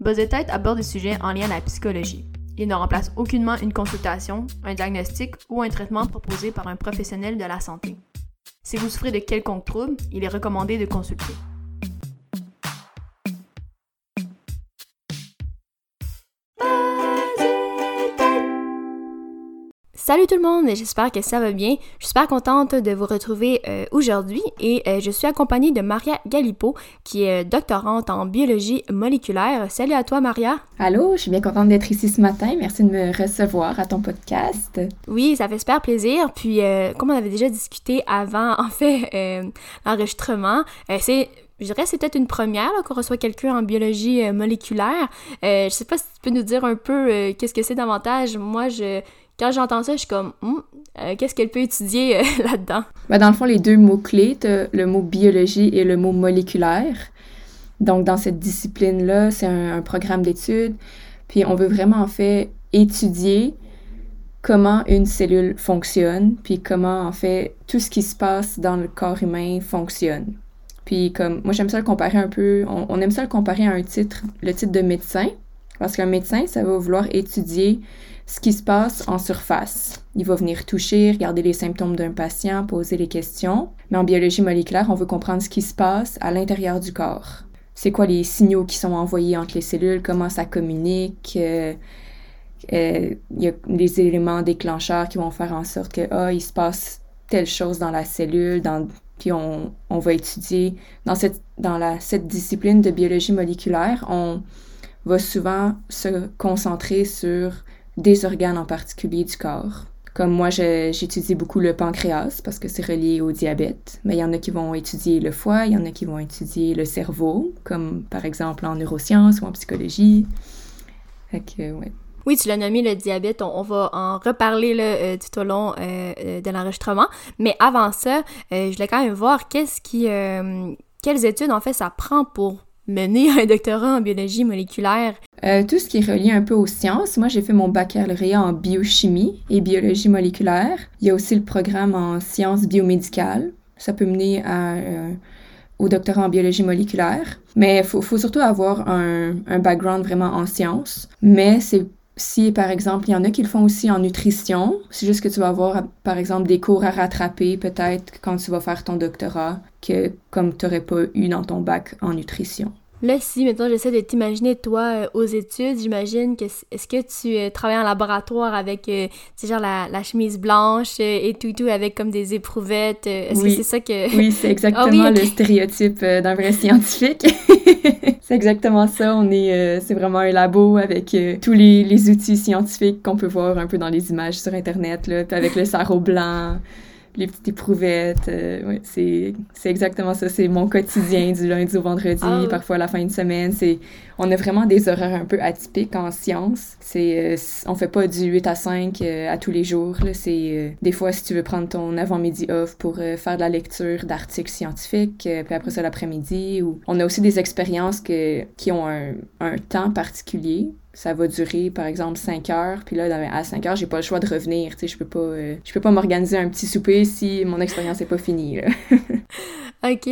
Buzz aborde des sujets en lien à la psychologie. Il ne remplace aucunement une consultation, un diagnostic ou un traitement proposé par un professionnel de la santé. Si vous souffrez de quelconque trouble, il est recommandé de consulter. Salut tout le monde, j'espère que ça va bien. Je suis super contente de vous retrouver euh, aujourd'hui et euh, je suis accompagnée de Maria Galipo qui est euh, doctorante en biologie moléculaire. Salut à toi Maria. Allô, je suis bien contente d'être ici ce matin. Merci de me recevoir à ton podcast. Oui, ça fait super plaisir. Puis comme on avait déjà discuté avant en fait l'enregistrement, c'est je dirais c'est peut-être une première qu'on reçoit quelqu'un en biologie moléculaire. Euh, je sais pas si tu peux nous dire un peu qu'est-ce que c'est davantage. Moi, je quand j'entends ça, je suis comme, hum, euh, qu'est-ce qu'elle peut étudier euh, là-dedans? Ben, dans le fond, les deux mots-clés, le mot biologie et le mot moléculaire. Donc, dans cette discipline-là, c'est un, programme d'études. Puis, on veut vraiment, en fait, étudier comment une cellule fonctionne, puis comment, en fait, tout ce qui se passe dans le corps humain fonctionne. Puis, comme, moi, j'aime ça le comparer un peu, on, on aime ça le comparer à un titre, le titre de médecin, parce qu'un médecin, ça va vouloir étudier ce qui se passe en surface. Il va venir toucher, regarder les symptômes d'un patient, poser les questions. Mais en biologie moléculaire, on veut comprendre ce qui se passe à l'intérieur du corps. C'est quoi les signaux qui sont envoyés entre les cellules, comment ça communique? Euh, euh, il y a les éléments déclencheurs qui vont faire en sorte que, ah, il se passe telle chose dans la cellule, puis on, on va étudier dans cette, dans la, cette discipline de biologie moléculaire, on va souvent se concentrer sur des organes en particulier du corps. Comme moi, j'étudie beaucoup le pancréas parce que c'est relié au diabète, mais il y en a qui vont étudier le foie, il y en a qui vont étudier le cerveau, comme par exemple en neurosciences ou en psychologie. Fait ouais. Oui, tu l'as nommé le diabète, on, va en reparler euh, tout au long euh, euh, de l'enregistrement. Mais avant ça, je voulais quand même voir qu'est-ce qui, quelles études en fait ça prend pour mener un doctorat en biologie moléculaire? Euh, tout ce qui est relié un peu aux sciences. Moi, j'ai fait mon baccalauréat en biochimie et biologie moléculaire. Il y a aussi le programme en sciences biomédicales. Ça peut mener euh, au doctorat en biologie moléculaire. Mais il faut, faut, surtout avoir un, un background vraiment en sciences. Mais c'est si, par exemple, il y en a qui le font aussi en nutrition, c'est juste que tu vas avoir, par exemple, des cours à rattraper peut-être quand tu vas faire ton doctorat que comme tu n'aurais pas eu dans ton bac en nutrition. Là, si maintenant j'essaie de t'imaginer toi euh, aux études, j'imagine que est-ce que tu euh, travailles en laboratoire avec euh, genre la, la, chemise blanche et tout tout avec comme des éprouvettes Est-ce oui. que c'est ça que Oui, c'est exactement ah le stéréotype d'un vrai scientifique. c'est exactement ça. On est, c'est vraiment un labo avec tous les, les outils scientifiques qu'on peut voir un peu dans les images sur internet là, puis avec le sarreau blanc les petites éprouvettes. Euh, ouais, c'est, c'est exactement ça. C'est mon quotidien du lundi au vendredi, ah parfois à la fin de semaine. C'est, on a vraiment des horaires un peu atypiques en sciences. C'est, euh, on fait pas du 8 à 5 euh, à tous les jours. Là. C'est, des fois, si tu veux prendre ton avant-midi off pour faire de la lecture d'articles scientifiques, puis après ça l'après-midi. Ou... On a aussi des expériences que, qui ont un, un temps particulier ça va durer par exemple 5 heures puis là à 5 heures j'ai pas le choix de revenir tu sais je peux pas euh, je peux pas m'organiser un petit souper si mon expérience est pas finie là. OK.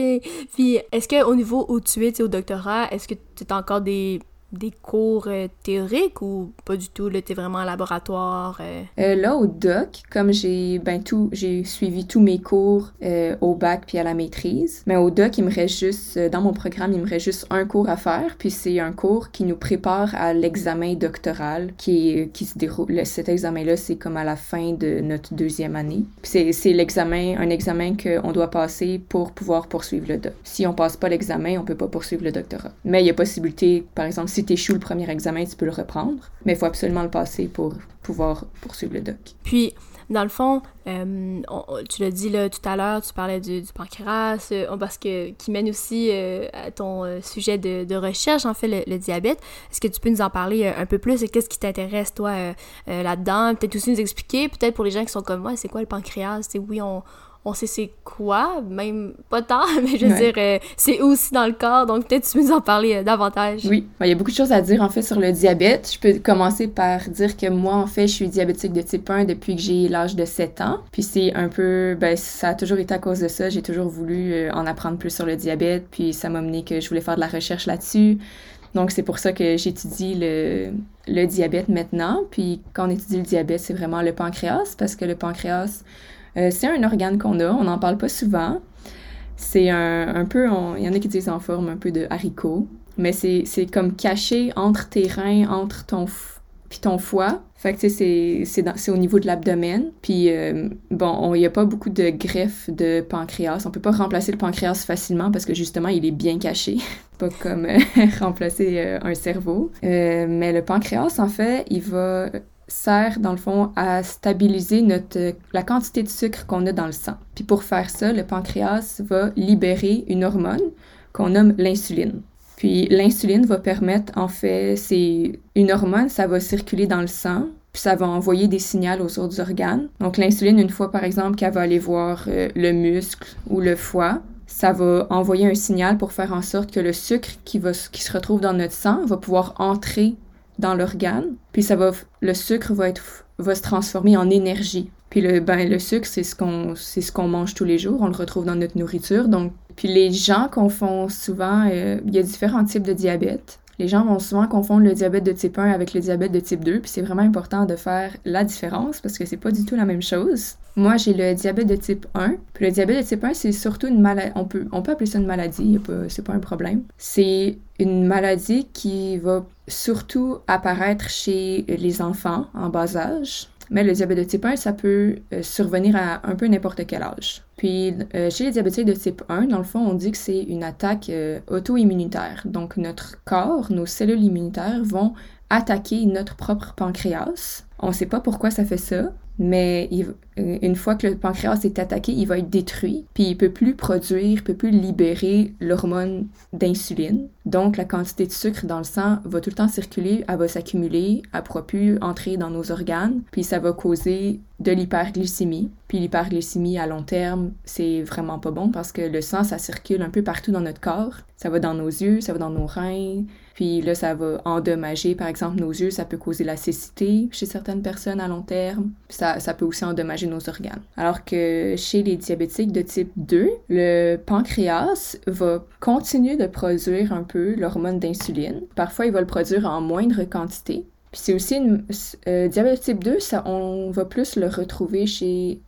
Puis est-ce que au niveau où tu es au doctorat, est-ce que tu as encore des des cours euh, théoriques ou pas du tout? Là, t'es vraiment en laboratoire? Euh? Euh, là, au doc, comme j'ai ben, tout, j'ai suivi tous mes cours au bac puis à la maîtrise, mais au doc, il me reste juste, dans mon programme, il me reste juste un cours à faire, puis c'est un cours qui nous prépare à l'examen doctoral qui, qui se déroule. Cet examen-là, c'est comme à la fin de notre deuxième année. Puis c'est l'examen, un examen qu'on doit passer pour pouvoir poursuivre le doc. Si on passe pas l'examen, on peut pas poursuivre le doctorat. Mais il y a possibilité, par exemple, tu échoues le premier examen, tu peux le reprendre, mais il faut absolument le passer pour pouvoir poursuivre le doc. Puis, dans le fond, euh, tu l'as dit tout à l'heure, tu parlais du, pancréas, euh, parce que qui mène aussi euh, à ton sujet de, recherche, en fait, le, diabète. Est-ce que tu peux nous en parler un peu plus? Qu'est-ce qui t'intéresse, toi, là-dedans? Peut-être aussi nous expliquer, peut-être pour les gens qui sont comme moi, c'est quoi le pancréas? C'est oui, on, on sait c'est quoi, même pas tant, mais je veux dire, euh, c'est aussi dans le corps, donc peut-être tu peux nous en parler euh, davantage. Oui, il y a beaucoup de choses à dire en fait sur le diabète. Je peux commencer par dire que moi, en fait, je suis diabétique de type 1 depuis que j'ai l'âge de 7 ans. Puis c'est un peu, ben, ça a toujours été à cause de ça. J'ai toujours voulu euh, en apprendre plus sur le diabète, puis ça m'a mené que je voulais faire de la recherche là-dessus. Donc, c'est pour ça que j'étudie le, le diabète maintenant. Puis, quand on étudie le diabète, c'est vraiment le pancréas, parce que le pancréas, euh, c'est un organe qu'on a, on n'en parle pas souvent. C'est un, peu, il y en a qui disent en forme un peu de haricot, mais c'est comme caché entre tes reins, entre ton, puis ton foie. Fait que, c'est au niveau de l'abdomen. Puis, euh, bon, il n'y a pas beaucoup de greffes de pancréas. On peut pas remplacer le pancréas facilement parce que, justement, il est bien caché. pas comme euh, remplacer un cerveau. mais le pancréas, en fait, il va sert, dans le fond, à stabiliser notre, la quantité de sucre qu'on a dans le sang. Puis pour faire ça, le pancréas va libérer une hormone qu'on nomme l'insuline. Puis l'insuline va permettre, en fait, c'est une hormone, ça va circuler dans le sang, puis ça va envoyer des signaux aux autres organes. Donc l'insuline, une fois par exemple qu'elle va aller voir euh, le muscle ou le foie, ça va envoyer un signal pour faire en sorte que le sucre qui, va, qui se retrouve dans notre sang va pouvoir entrer dans l'organe, puis ça va, le sucre va, être, va se transformer en énergie. Puis le, ben, le sucre, c'est ce qu'on ce mange tous les jours, on le retrouve dans notre nourriture. Donc, puis les gens confondent souvent, euh, il y a différents types de diabète. Les gens vont souvent confondre le diabète de type 1 avec le diabète de type 2, puis c'est vraiment important de faire la différence parce que c'est pas du tout la même chose. Moi, j'ai le diabète de type 1. Puis le diabète de type 1, c'est surtout une maladie. On peut, on peut appeler ça une maladie, c'est pas un problème. C'est une maladie qui va surtout apparaître chez les enfants en bas âge. Mais le diabète de type 1, ça peut euh, survenir à un peu n'importe quel âge. Puis euh, chez les diabétiques de type 1, dans le fond, on dit que c'est une attaque euh, auto-immunitaire. Donc notre corps, nos cellules immunitaires vont attaquer notre propre pancréas. On ne sait pas pourquoi ça fait ça, mais euh, une fois que le pancréas est attaqué, il va être détruit, puis il peut plus produire, peut plus libérer l'hormone d'insuline. Donc la quantité de sucre dans le sang va tout le temps circuler, elle va s'accumuler, elle pourra plus entrer dans nos organes, puis ça va causer de l'hyperglycémie. Puis l'hyperglycémie à long terme, c'est vraiment pas bon parce que le sang, ça circule un peu partout dans notre corps. Ça va dans nos yeux, ça va dans nos reins, puis là, ça va endommager, par exemple, nos yeux, ça peut causer la cécité chez certaines personnes à long terme. Ça, ça peut aussi endommager nos organes. Alors que chez les diabétiques de type 2, le pancréas va continuer de produire un peu l'hormone d'insuline. Parfois, il va le produire en moindre quantité, puis c'est aussi une euh, diabète type 2, ça, on va plus le retrouver chez,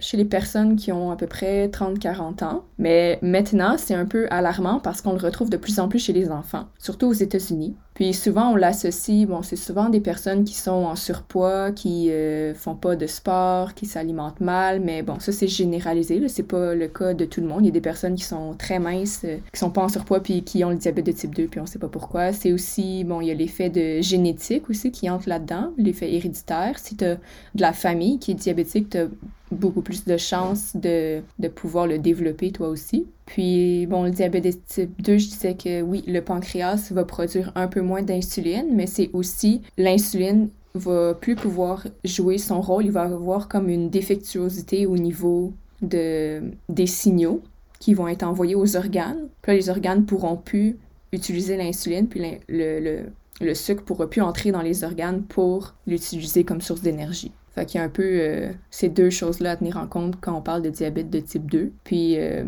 chez les personnes qui ont à peu près 30-40 ans. Mais maintenant, c'est un peu alarmant parce qu'on le retrouve de plus en plus chez les enfants, surtout aux États-Unis. Puis souvent, on l'associe, bon, c'est souvent des personnes qui sont en surpoids, qui euh, font pas de sport, qui s'alimentent mal, mais bon, ça c'est généralisé, c'est pas le cas de tout le monde. Il y a des personnes qui sont très minces, euh, qui sont pas en surpoids, puis qui ont le diabète de type 2, puis on sait pas pourquoi. C'est aussi, bon, il y a l'effet de génétique aussi qui entre là-dedans, l'effet héréditaire. Si t'as de la famille qui est diabétique, t'as beaucoup plus de chances de, de pouvoir le développer toi aussi. Puis, bon, le diabète de type 2, je disais que oui, le pancréas va produire un peu moins d'insuline, mais c'est aussi l'insuline va plus pouvoir jouer son rôle, il va avoir comme une défectuosité au niveau de, des signaux qui vont être envoyés aux organes. Puis là, les organes pourront plus utiliser l'insuline, puis le, le, le sucre pourra plus entrer dans les organes pour l'utiliser comme source d'énergie. Fait y a un peu euh, ces deux choses-là à tenir en compte quand on parle de diabète de type 2. Puis euh,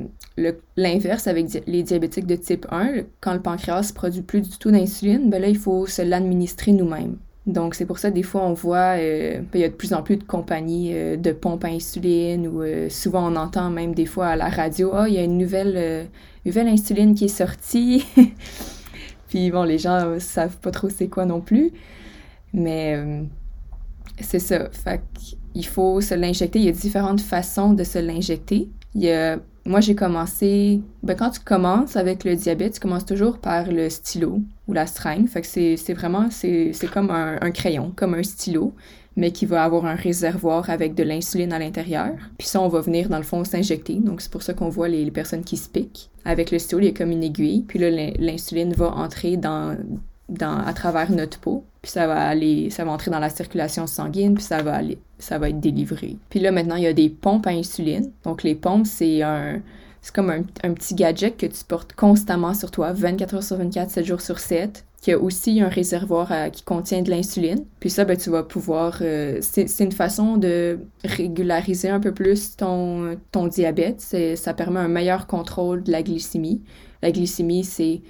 l'inverse avec les diabétiques de type 1, quand le pancréas produit plus du tout d'insuline, ben là, il faut se l'administrer nous-mêmes. Donc, c'est pour ça, des fois, on voit, euh, ben, il y a de plus en plus de compagnies de pompes à insuline ou souvent on entend même des fois à la radio, ah, il y a une nouvelle, insuline qui est sortie. Puis bon, les gens savent pas trop c'est quoi non plus. Mais c'est ça. Fait il faut se l'injecter. Il y a différentes façons de se l'injecter. Il y a... Moi, j'ai commencé... Ben, quand tu commences avec le diabète, tu commences toujours par le stylo ou la seringue. Fait que c'est vraiment... C'est comme un, crayon, comme un stylo, mais qui va avoir un réservoir avec de l'insuline à l'intérieur. Puis ça, on va venir, dans le fond, s'injecter. Donc, c'est pour ça qu'on voit les, les, personnes qui se piquent. Avec le stylo, il y a comme une aiguille. Puis là, l'insuline va entrer dans, à travers notre peau puis ça va aller, ça va entrer dans la circulation sanguine, puis ça va aller, ça va être délivré. Puis là, maintenant, il y a des pompes à insuline. Donc, les pompes, c'est un, c'est comme un, petit gadget que tu portes constamment sur toi, 24 heures sur 24, 7 jours sur 7, qui a aussi un réservoir qui contient de l'insuline. Puis ça, ben, tu vas pouvoir... Euh, c'est, une façon de régulariser un peu plus ton, ton diabète. ça permet un meilleur contrôle de la glycémie. La glycémie, c'est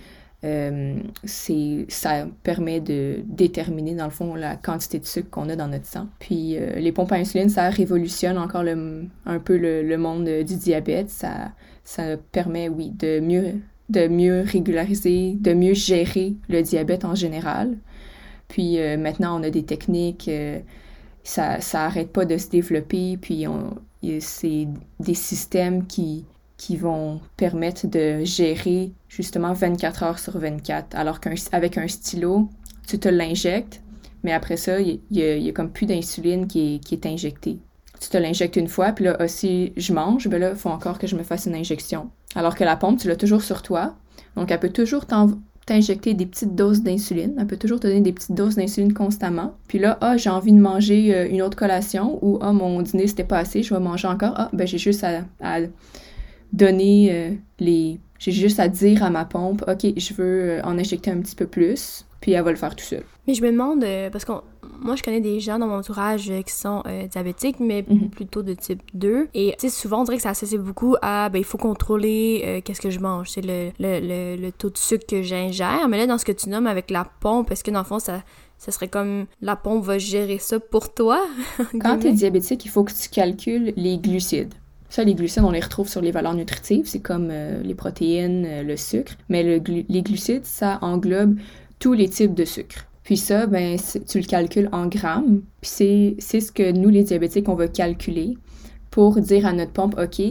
euh, ça permet de déterminer, dans le fond, la quantité de sucre qu'on a dans notre sang. Puis euh, les pompes à insuline, ça révolutionne encore un peu le, monde du diabète. Ça, ça permet, oui, de mieux, de mieux régulariser, de mieux gérer le diabète en général. Puis euh, maintenant, on a des techniques, ça, ça arrête pas de se développer, puis c'est des systèmes qui, qui vont permettre de gérer justement 24 heures sur 24. Alors qu'avec un, stylo, tu te l'injectes, mais après ça, il y, a comme plus d'insuline qui est, qui est injectée. Tu te l'injectes une fois, puis là, aussi, je mange, ben là, il faut encore que je me fasse une injection. Alors que la pompe, tu l'as toujours sur toi. Donc, elle peut toujours t'injecter des petites doses d'insuline. Elle peut toujours te donner des petites doses d'insuline constamment. Puis là, ah, j'ai envie de manger euh, une autre collation ou ah, mon dîner, c'était pas assez, je vais manger encore. Ah, ben j'ai juste à donner euh, les... J'ai juste à dire à ma pompe, OK, je veux euh, en injecter un petit peu plus, puis elle va le faire tout seul. Mais je me demande, euh, parce que moi, je connais des gens dans mon entourage qui sont diabétiques, mais mhm. plutôt de type 2. Et tu sais, souvent, on dirait que ça associe beaucoup à, ben, il faut contrôler qu'est-ce que je mange, c'est le, le, le, taux de sucre que j'ingère. Mais là, dans ce que tu nommes avec la pompe, est-ce que dans le fond, ça, ça serait comme la pompe va gérer ça pour toi? Quand tu es diabétique, il faut que tu calcules les glucides. Ça, les glucides, on les retrouve sur les valeurs nutritives, c'est comme euh, les protéines, euh, le sucre. Mais les glucides, ça englobe tous les types de sucre. Puis ça, ben, tu le calcules en grammes. Puis c'est ce que nous, les diabétiques, on va calculer pour dire à notre pompe, OK,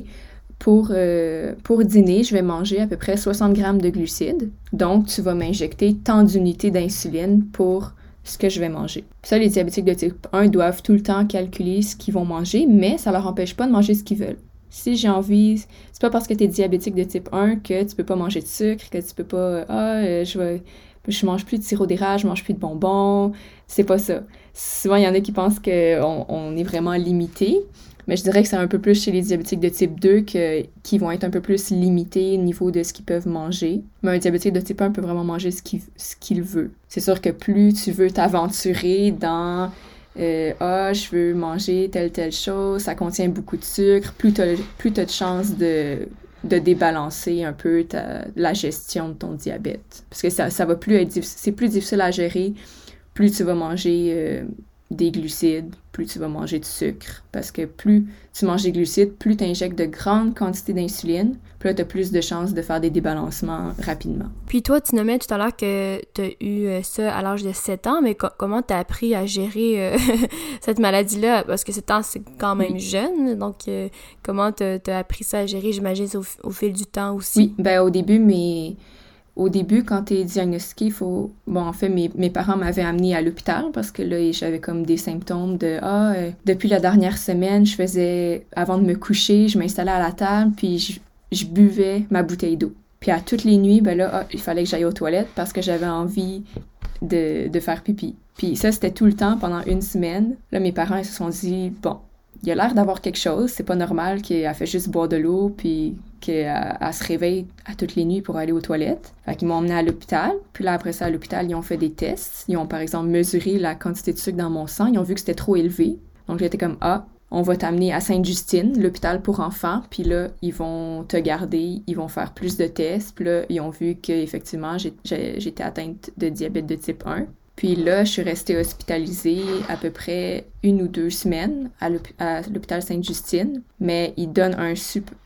pour, euh, dîner, je vais manger à peu près 60 grammes de glucides. Donc, tu vas m'injecter tant d'unités d'insuline pour ce que je vais manger. Ça, les diabétiques de type 1 doivent tout le temps calculer ce qu'ils vont manger, mais ça leur empêche pas de manger ce qu'ils veulent. Si j'ai envie, c'est pas parce que tu es diabétique de type 1 que tu peux pas manger de sucre, que tu peux pas ah euh, je vais je mange plus de sirop d'érable, je mange plus de bonbons, c'est pas ça. Souvent il y en a qui pensent qu'on on est vraiment limité, mais je dirais que c'est un peu plus chez les diabétiques de type 2 que, qui vont être un peu plus limités au niveau de ce qu'ils peuvent manger. Mais un diabétique de type 1 peut vraiment manger ce qu'il ce qu'il veut. C'est sûr que plus tu veux t'aventurer dans euh, ah, je veux manger telle, telle chose, ça contient beaucoup de sucre, plus tu as, de chances de, de débalancer un peu ta, la gestion de ton diabète. Parce que ça, ça va plus être c'est plus difficile à gérer, plus tu vas manger euh, des glucides, plus tu vas manger de sucre. Parce que plus tu manges des glucides, plus tu injectes de grandes quantités d'insuline, plus tu as plus de chances de faire des débalancements rapidement. Puis toi, tu nommais tout à l'heure que tu as eu euh, ça à l'âge de 7 ans, mais comment tu as appris à gérer euh, cette maladie-là? Parce que 7 ans, c'est quand même jeune, donc euh, comment tu as, appris ça à gérer, j'imagine, au, au, fil du temps aussi? Oui, ben au début, mes au début, quand tu es diagnostiqué, il faut. Bon, en fait, mes, mes parents m'avaient amené à l'hôpital parce que là, j'avais comme des symptômes de Ah, euh, depuis la dernière semaine, je faisais. Avant de me coucher, je m'installais à la table, puis je, buvais ma bouteille d'eau. Puis à toutes les nuits, ben là, ah, il fallait que j'aille aux toilettes parce que j'avais envie de, de faire pipi. Puis ça, c'était tout le temps pendant une semaine. Là, mes parents, se sont dit Bon, il a l'air d'avoir quelque chose. C'est pas normal qu'elle fait juste boire de l'eau puis qu'elle se réveille à toutes les nuits pour aller aux toilettes. Fait qu'ils m'ont emmené à l'hôpital. Puis là, après ça, à l'hôpital, ils ont fait des tests. Ils ont, par exemple, mesuré la quantité de sucre dans mon sang. Ils ont vu que c'était trop élevé. Donc, j'étais comme, ah, on va t'amener à Sainte-Justine, l'hôpital pour enfants. Puis là, ils vont te garder. Ils vont faire plus de tests. Puis là, ils ont vu qu'effectivement, j'étais atteinte de diabète de type 1. Puis là, je suis restée hospitalisée à peu près une ou deux semaines à l'hôpital Sainte-Justine, mais ils donnent, un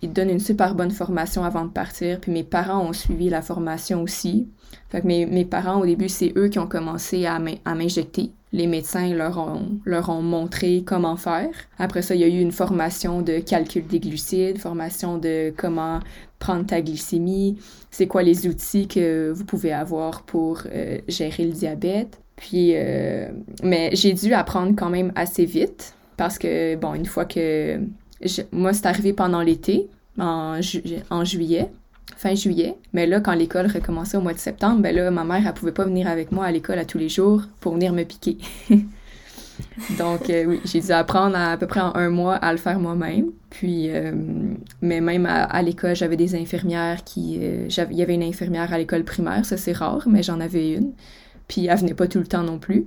ils donnent une super bonne formation avant de partir, puis mes parents ont suivi la formation aussi. Fait que mes, mes parents, au début, c'est eux qui ont commencé à m'injecter. Les médecins leur ont, leur ont montré comment faire. Après ça, il y a eu une formation de calcul des glucides, formation de comment prendre ta glycémie, c'est quoi les outils que vous pouvez avoir pour euh, gérer le diabète. Puis, euh, mais j'ai dû apprendre quand même assez vite parce que, bon, une fois que. moi, c'est arrivé pendant l'été, en, juillet, fin juillet. Mais là, quand l'école recommençait au mois de septembre, ben là, ma mère, elle pouvait pas venir avec moi à l'école à tous les jours pour venir me piquer. Donc, euh, oui, j'ai dû apprendre à, peu près en un mois à le faire moi-même. Puis, euh, mais même à, l'école, j'avais des infirmières qui. il y avait une infirmière à l'école primaire, ça c'est rare, mais j'en avais une. Puis elle venait pas tout le temps non plus.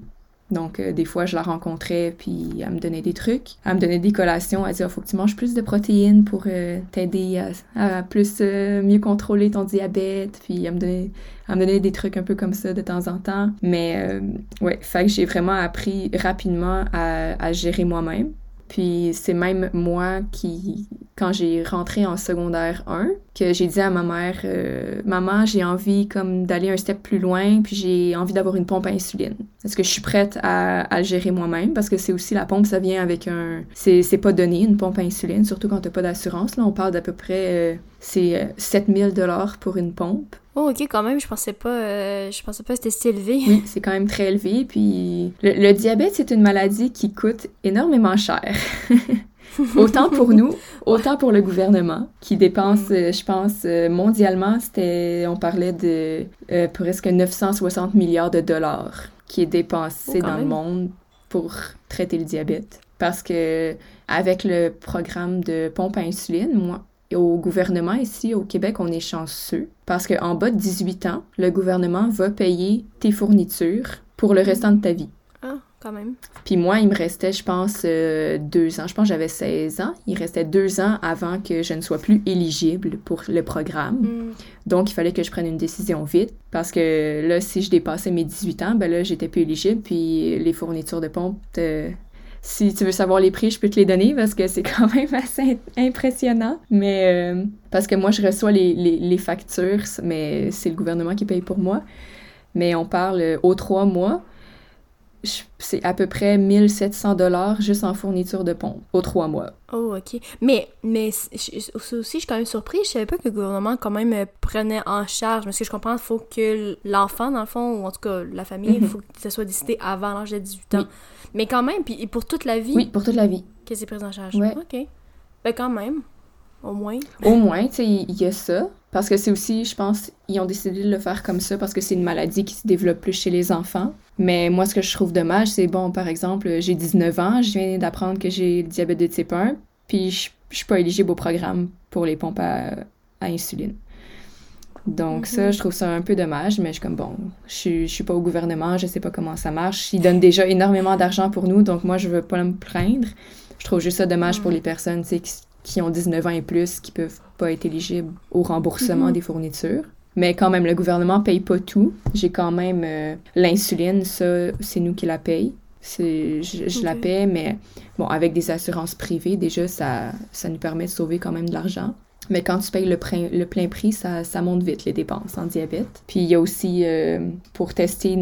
Donc, euh, des fois, je la rencontrais, puis elle me donnait des trucs. Elle me donnait des collations. Elle disait, il oh, faut que tu manges plus de protéines pour euh, t'aider à, plus euh, mieux contrôler ton diabète. Puis, elle me, donnait, elle me donnait des trucs un peu comme ça de temps en temps. Mais, ouais, fait que j'ai vraiment appris rapidement à, à gérer moi-même. Puis c'est même moi qui, quand j'ai rentré en secondaire 1, que j'ai dit à ma mère, euh, maman, j'ai envie comme d'aller un step plus loin, puis j'ai envie d'avoir une pompe à insuline. Est-ce que je suis prête à, à gérer moi-même? Parce que c'est aussi la pompe, ça vient avec un... C'est, pas donné, une pompe à insuline, surtout quand t'as pas d'assurance. Là, on parle d'à peu près... Euh, c'est 7000 euh, dollars pour une pompe. Oh, ok, quand même, je pensais pas, euh, je pensais pas que c'était si élevé. Oui, c'est quand même très élevé. Puis le, diabète, c'est une maladie qui coûte énormément cher. autant pour nous, autant pour le gouvernement, qui dépense, mm. euh, je pense, euh, mondialement, c'était, on parlait de presque 960 milliards de dollars qui est dépensé oh, dans le monde pour traiter le diabète. Parce que avec le programme de pompe à insuline, moi, au gouvernement ici au Québec, on est chanceux parce qu'en bas de 18 ans, le gouvernement va payer tes fournitures pour le restant de ta vie. Quand même. Puis moi, il me restait, je pense, euh, deux ans. Je pense que j'avais 16 ans. Il restait deux ans avant que je ne sois plus éligible pour le programme. Hmm. Donc, il fallait que je prenne une décision vite parce que là, si je dépassais mes 18 ans, ben là, j'étais plus éligible. Puis les fournitures de pompe si tu veux savoir les prix, je peux te les donner parce que c'est quand même assez impressionnant. Mais euh, parce que moi, je reçois les, les, factures, mais c'est le gouvernement qui paye pour moi. Mais on parle euh, aux trois mois, c'est à peu près 1700 dollars juste en fourniture de pompe aux trois mois. Oh, OK. Mais, mais aussi, je suis quand même surpris. Je savais pas que le gouvernement, quand même, euh, prenait en charge. Parce que je comprends, il faut que l'enfant, dans le fond, ou en tout cas la famille, il mhm. faut que ça soit décidé avant l'âge de 18 ans. Mais quand même, puis pour toute la vie? Oui, pour toute la vie. Que c'est pris en charge. OK. Ben, quand même. Au moins. Au moins, tu sais, il y, a ça. Parce que c'est aussi, je pense, ils ont décidé de le faire comme ça parce que c'est une maladie qui se développe plus chez les enfants. Mais moi, ce que je trouve dommage, c'est bon, par exemple, j'ai 19 ans, je viens d'apprendre que j'ai le diabète de type 1, puis je, je suis pas éligible au programme pour les pompes à, insuline. Donc ça, mhm. je trouve ça un peu dommage, mais je suis comme, bon, je, je suis pas au gouvernement, je sais pas comment ça marche. Ils donnent déjà énormément d'argent pour nous, donc moi, je veux pas me plaindre. Je trouve juste ça dommage pour les personnes, qui, qui ont 19 ans et plus, qui peuvent pas être éligibles au remboursement mhm. des fournitures. Mais quand même, le gouvernement paye pas tout. J'ai quand même euh, l'insuline, ça, c'est nous qui la paye. Je, je la paie, mais bon, avec des assurances privées, déjà, ça, ça nous permet de sauver quand même de l'argent. Mais quand tu payes le, le plein prix, ça, ça, monte vite, les dépenses en diabète. Puis il y a aussi, euh, pour tester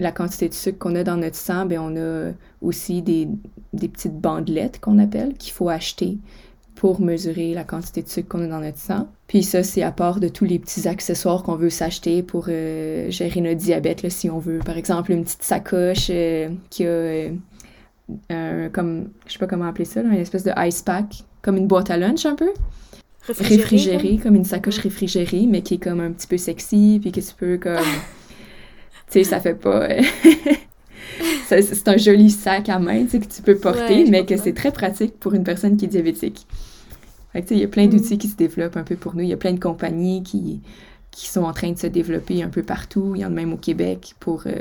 la quantité de sucre qu'on a dans notre sang, bien, on a aussi des, des petites bandelettes qu'on appelle, qu'il faut acheter pour mesurer la quantité de sucre qu'on a dans notre sang. Puis ça, c'est à part de tous les petits accessoires qu'on veut s'acheter pour euh, gérer notre diabète, là, si on veut. Par exemple, une petite sacoche euh, qui a un, comme, je sais pas comment appeler ça, une espèce de ice pack, comme une boîte à lunch un peu. Réfrigérée, comme... une sacoche réfrigérée, mais qui est comme un petit peu sexy, puis que tu peux comme... tu sais, ça fait pas... c'est un joli sac à main, tu sais, que tu peux porter, mais que c'est très pratique pour une personne qui est diabétique il y a plein d'outils mm. qui se développent un peu pour nous. Il y a plein de compagnies qui, qui sont en train de se développer un peu partout. Il y en a même au Québec pour euh,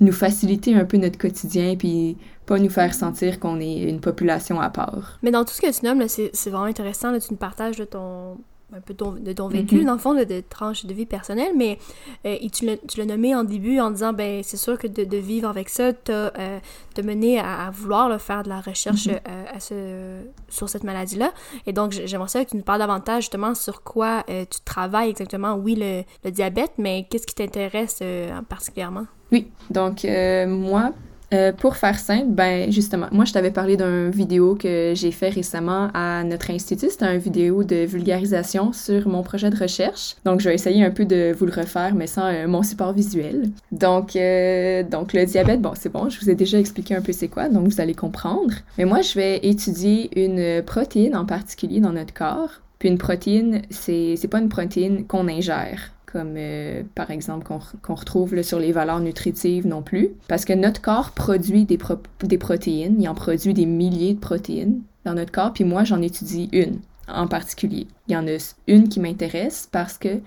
nous faciliter un peu notre quotidien puis pas nous faire sentir qu'on est une population à part. Mais dans tout ce que tu nommes, c'est vraiment intéressant. Là, tu nous partages de ton, un peu de ton vécu, mhm. dans le fond, de, de tranche de vie personnelle, mais euh, tu l'as nommé en début en disant, ben c'est sûr que de, vivre avec ça t'a euh, mené à, vouloir faire de la recherche mhm. euh, à ce, sur cette maladie-là. Et donc, j'aimerais ça que tu nous parles davantage justement sur quoi tu travailles exactement. Oui, le, le diabète, mais qu'est-ce qui t'intéresse particulièrement? Oui, donc moi, euh, pour faire simple, ben justement, moi je t'avais parlé d'un vidéo que j'ai fait récemment à notre institut. C'était une vidéo de vulgarisation sur mon projet de recherche. Donc je vais essayer un peu de vous le refaire, mais sans euh, mon support visuel. Donc, euh, donc le diabète, bon c'est bon, je vous ai déjà expliqué un peu c'est quoi, donc vous allez comprendre. Mais moi je vais étudier une protéine en particulier dans notre corps. Puis une protéine, c'est pas une protéine qu'on ingère comme euh, par exemple qu'on retrouve sur les valeurs nutritives non plus, parce que notre corps produit des, des protéines, il en produit des milliers de protéines dans notre corps, puis moi j'en étudie une en particulier. Il y en a une qui m'intéresse parce que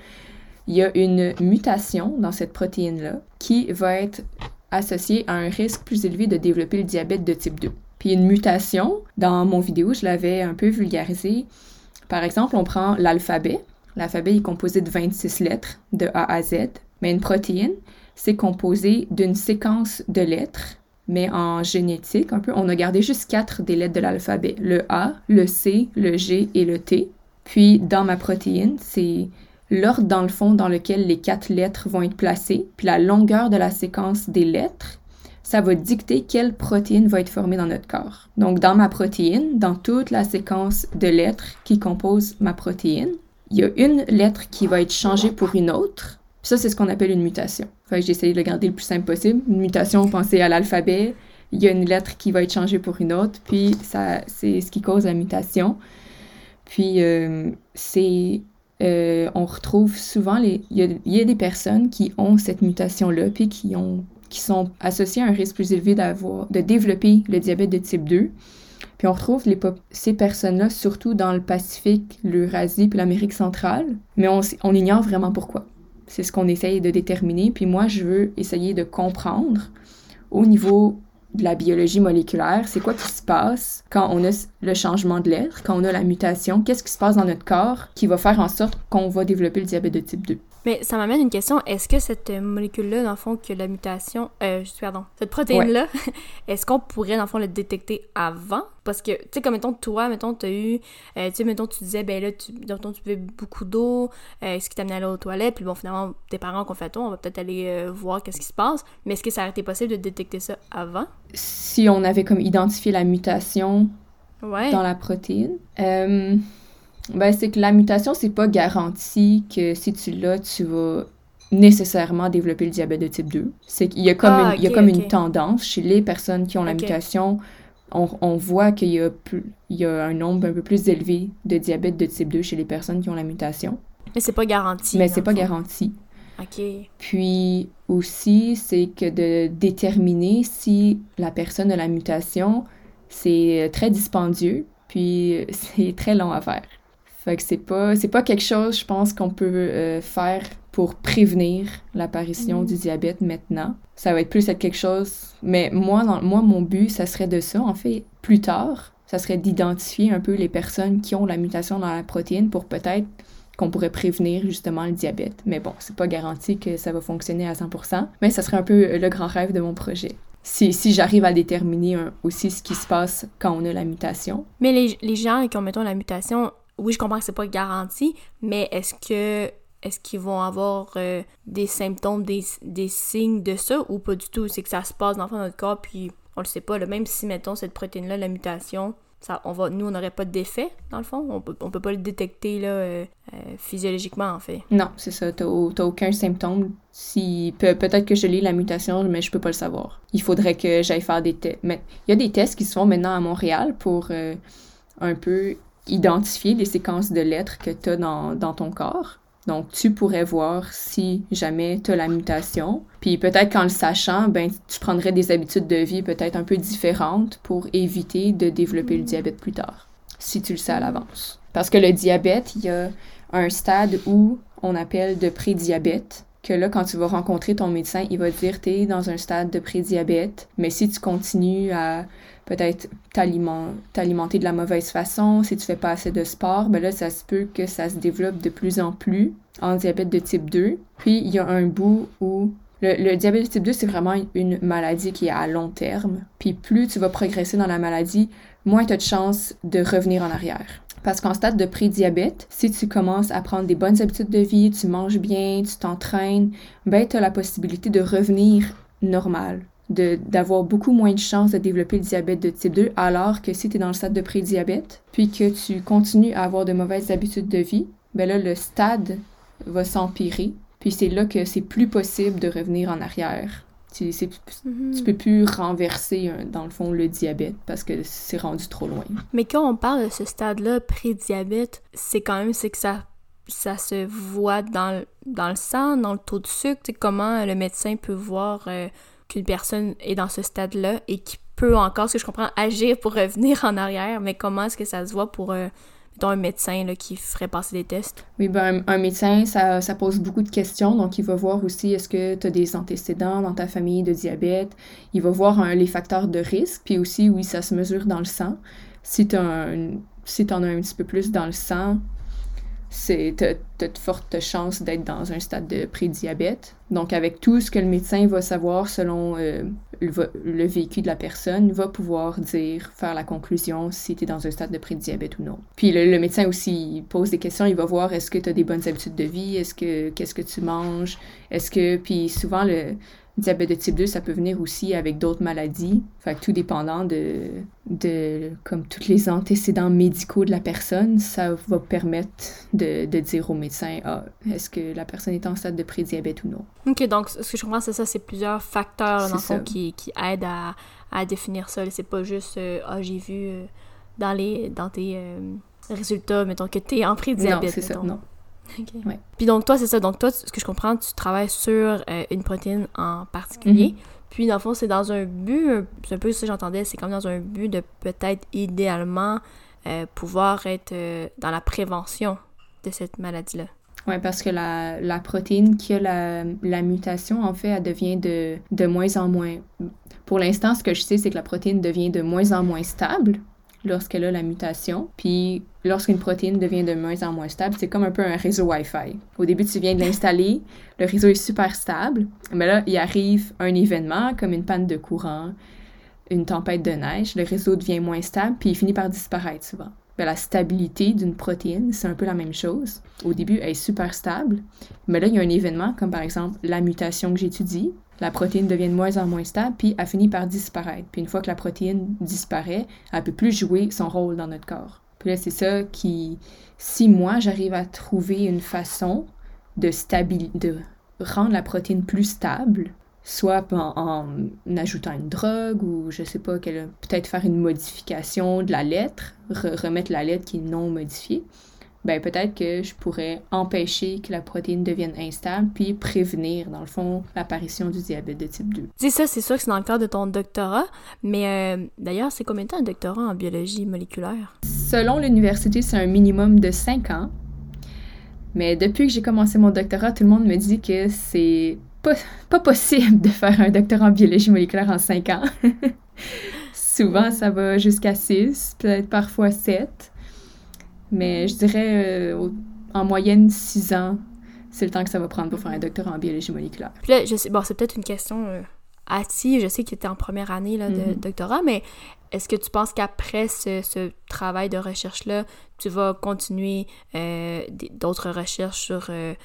il y a une mutation dans cette protéine-là qui va être associé à un risque plus élevé de développer le diabète de type 2. Puis une mutation, dans mon vidéo, je l'avais un peu vulgarisé. Par exemple, on prend l'alphabet. L'alphabet est composé de 26 lettres, de A à Z. Mais une protéine, c'est composé d'une séquence de lettres mais en génétique, on a gardé juste quatre des lettres de l'alphabet, le A, le C, le G et le T. Puis dans ma protéine, c'est l'ordre dans le fond dans lequel les quatre lettres vont être placées, puis la longueur de la séquence des lettres, ça va dicter quelle protéine va être formée dans notre corps. Donc dans ma protéine, dans toute la séquence de lettres qui compose ma protéine, il y a une lettre qui va être changée pour une autre, ça, c'est ce qu'on appelle une mutation. Fait que j'ai essayé de le garder le plus simple possible. Une mutation, pensez à l'alphabet. Il y a une lettre qui va être changée pour une autre, puis ça, c'est ce qui cause la mutation. Puis, euh, c'est... Euh, on retrouve souvent... Les, il, y a, des personnes qui ont cette mutation-là, puis qui, ont, qui sont associées à un risque plus élevé d'avoir, de développer le diabète de type 2. On retrouve ces personnes-là surtout dans le Pacifique, l'Eurasie puis l'Amérique centrale, mais on, on ignore vraiment pourquoi. C'est ce qu'on essaye de déterminer. Puis moi, je veux essayer de comprendre au niveau de la biologie moléculaire, c'est quoi qui se passe quand on a le changement de lettre, quand on a la mutation, qu'est-ce qui se passe dans notre corps qui va faire en sorte qu'on va développer le diabète de type 2. Mais ça m'amène une question. Est-ce que cette molécule-là, dans le fond, que la mutation, euh, pardon, cette protéine-là, est-ce qu'on pourrait, dans le fond, le détecter avant? Parce que, tu sais, comme, mettons, toi, mettons, t'as eu, euh, tu sais, mettons, tu disais, ben là, tu, mettons, tu buvais beaucoup d'eau, euh, ce qui t'amenait à aller aux toilettes, puis bon, finalement, tes parents ont fait toi, on va peut-être aller euh, voir qu'est-ce qui se passe. Mais est-ce que ça aurait été possible de détecter ça avant? Si on avait, comme, identifié la mutation dans la protéine. Ben, c'est que la mutation, c'est pas garanti que si tu l'as, tu vas nécessairement développer le diabète de type 2. C'est qu'il y a comme, ah, une, il y a comme une tendance chez les personnes qui ont la mutation. On, on voit qu'il y, a il y a un nombre un peu plus élevé de diabète de type 2 chez les personnes qui ont la mutation. Mais c'est pas garanti. Mais c'est pas garanti. OK. Puis aussi, c'est que de déterminer si la personne a la mutation, c'est très dispendieux, puis c'est très long à faire. Fait que c'est pas, c'est pas quelque chose, je pense, qu'on peut euh, faire pour prévenir l'apparition mm. du diabète maintenant. Ça va être plus être quelque chose. Mais moi, dans, moi, mon but, ça serait de ça, en fait, plus tard. Ça serait d'identifier un peu les personnes qui ont la mutation dans la protéine pour peut-être qu'on pourrait prévenir justement le diabète. Mais bon, c'est pas garanti que ça va fonctionner à 100%, mais ça serait un peu le grand rêve de mon projet. Si, si j'arrive à déterminer aussi ce qui se passe quand on a la mutation. Mais les, les gens qui ont, mettons, la mutation, oui, je comprends que c'est pas garanti, mais est-ce que est-ce qu'ils vont avoir euh, des symptômes, des, signes de ça ou pas du tout? C'est que ça se passe dans notre corps, puis on le sait pas. même si, mettons, cette protéine-là, la mutation, ça, on va, nous, on n'aurait pas d'effet, dans le fond. On peut, peut pas le détecter là, euh, euh, physiologiquement, en fait. Non, c'est ça. T'as aucun symptôme. Si, peut, être que je lis la mutation, mais je peux pas le savoir. Il faudrait que j'aille faire des tests. Il y a des tests qui se font maintenant à Montréal pour un peu identifier les séquences de lettres que tu as dans, dans, ton corps. Donc, tu pourrais voir si jamais tu as la mutation. Puis peut-être qu'en le sachant, ben, tu prendrais des habitudes de vie peut-être un peu différentes pour éviter de développer le diabète plus tard, si tu le sais à l'avance. Parce que le diabète, il y a un stade où on appelle de prédiabète, que là, quand tu vas rencontrer ton médecin, il va te dire, es dans un stade de prédiabète, mais si tu continues à peut-être t'alimenter de la mauvaise façon, si tu fais pas assez de sport, ben là, ça se peut que ça se développe de plus en plus en diabète de type 2. Puis, il y a un bout où le, diabète de type 2, c'est vraiment une maladie qui est à long terme. Puis, plus tu vas progresser dans la maladie, moins tu as de chances de revenir en arrière. Parce qu'en stade de prédiabète, si tu commences à prendre des bonnes habitudes de vie, tu manges bien, tu t'entraînes, ben tu as la possibilité de revenir normal d'avoir beaucoup moins de chances de développer le diabète de type 2, alors que si tu es dans le stade de prédiabète, puis que tu continues à avoir de mauvaises habitudes de vie, ben là, le stade va s'empirer, puis c'est là que c'est plus possible de revenir en arrière. Tu, tu peux plus renverser, dans le fond, le diabète parce que c'est rendu trop loin. Mais quand on parle de ce stade-là, prédiabète, c'est quand même, c'est que ça ça se voit dans, dans le sang, dans le taux de sucre, comment le médecin peut voir euh, qu'une personne est dans ce stade-là et qui peut encore, ce que je comprends, agir pour revenir en arrière, mais comment est-ce que ça se voit pour, euh, un médecin là, qui ferait passer des tests? Oui, ben, un, médecin, ça, pose beaucoup de questions. Donc, il va voir aussi est-ce que tu as des antécédents dans ta famille de diabète? Il va voir les facteurs de risque, puis aussi, oui, ça se mesure dans le sang. Si tu en as un petit peu plus dans le sang, c'est de fortes chances d'être dans un stade de prédiabète. Donc, avec tout ce que le médecin va savoir selon euh, le, vécu de la personne, va pouvoir dire, faire la conclusion si tu es dans un stade de prédiabète ou non. Puis le, médecin aussi pose des questions, il va voir est-ce que tu as des bonnes habitudes de vie, est-ce que qu'est-ce que tu manges, est-ce que puis souvent le diabète de type 2, ça peut venir aussi avec d'autres maladies. Fait que tout dépendant de, de, comme tous les antécédents médicaux de la personne, ça va permettre de, de dire au médecin, ah, est-ce que la personne est en stade de prédiabète ou non? OK, donc ce que je comprends, c'est ça, c'est plusieurs facteurs, dans le fond, qui, qui aident à, à définir ça. C'est pas juste, euh, ah, j'ai vu euh, dans, les, dans tes euh, résultats, mettons, que tu es en prédiabète. Non, c'est ça, non. Puis donc, toi, c'est ça. Donc, toi, ce que je comprends, tu travailles sur euh, une protéine en particulier. Mhm. Puis, dans le fond, c'est dans un but, c'est un peu ce que j'entendais, c'est comme dans un but de peut-être idéalement euh, pouvoir être euh, dans la prévention de cette maladie-là. Oui, parce que la, la, protéine qui a la, la, mutation, en fait, elle devient de, de moins en moins. Pour l'instant, ce que je sais, c'est que la protéine devient de moins en moins stable lorsqu'elle a la mutation. Puis lorsqu'une protéine devient de moins en moins stable, c'est comme un peu un réseau Wi-Fi. Au début, tu viens de l'installer, le réseau est super stable, mais là, il arrive un événement comme une panne de courant, une tempête de neige, le réseau devient moins stable, puis il finit par disparaître souvent. Ben, la stabilité d'une protéine, c'est un peu la même chose. Au début, elle est super stable, mais là, il y a un événement, comme par exemple la mutation que j'étudie, la protéine devient de moins en moins stable, puis elle finit par disparaître. Puis une fois que la protéine disparaît, elle ne peut plus jouer son rôle dans notre corps. Puis là, c'est ça qui, si moi, j'arrive à trouver une façon de, de rendre la protéine plus stable, soit en, ajoutant une drogue ou je sais pas, peut-être faire une modification de la lettre, remettre la lettre qui est non modifiée, ben peut-être que je pourrais empêcher que la protéine devienne instable puis prévenir, dans le fond, l'apparition du diabète de type 2. C'est ça, c'est sûr que c'est dans le cadre de ton doctorat, mais euh, d'ailleurs, c'est combien de temps un doctorat en biologie moléculaire? Selon l'université, c'est un minimum de 5 ans. Mais depuis que j'ai commencé mon doctorat, tout le monde me dit que c'est pas, pas possible de faire un doctorat en biologie moléculaire en 5 ans. Souvent, ça va jusqu'à 6, peut-être parfois 7. Mais je dirais euh, en moyenne 6 ans, c'est le temps que ça va prendre pour faire un doctorat en biologie moléculaire. Puis là, je sais, bon, c'est peut-être une question euh, à ti, je sais que tu étais en première année là, de mm-hmm. doctorat, mais est-ce que tu penses qu'après ce, travail de recherche-là, tu vas continuer euh, d'autres recherches sur euh,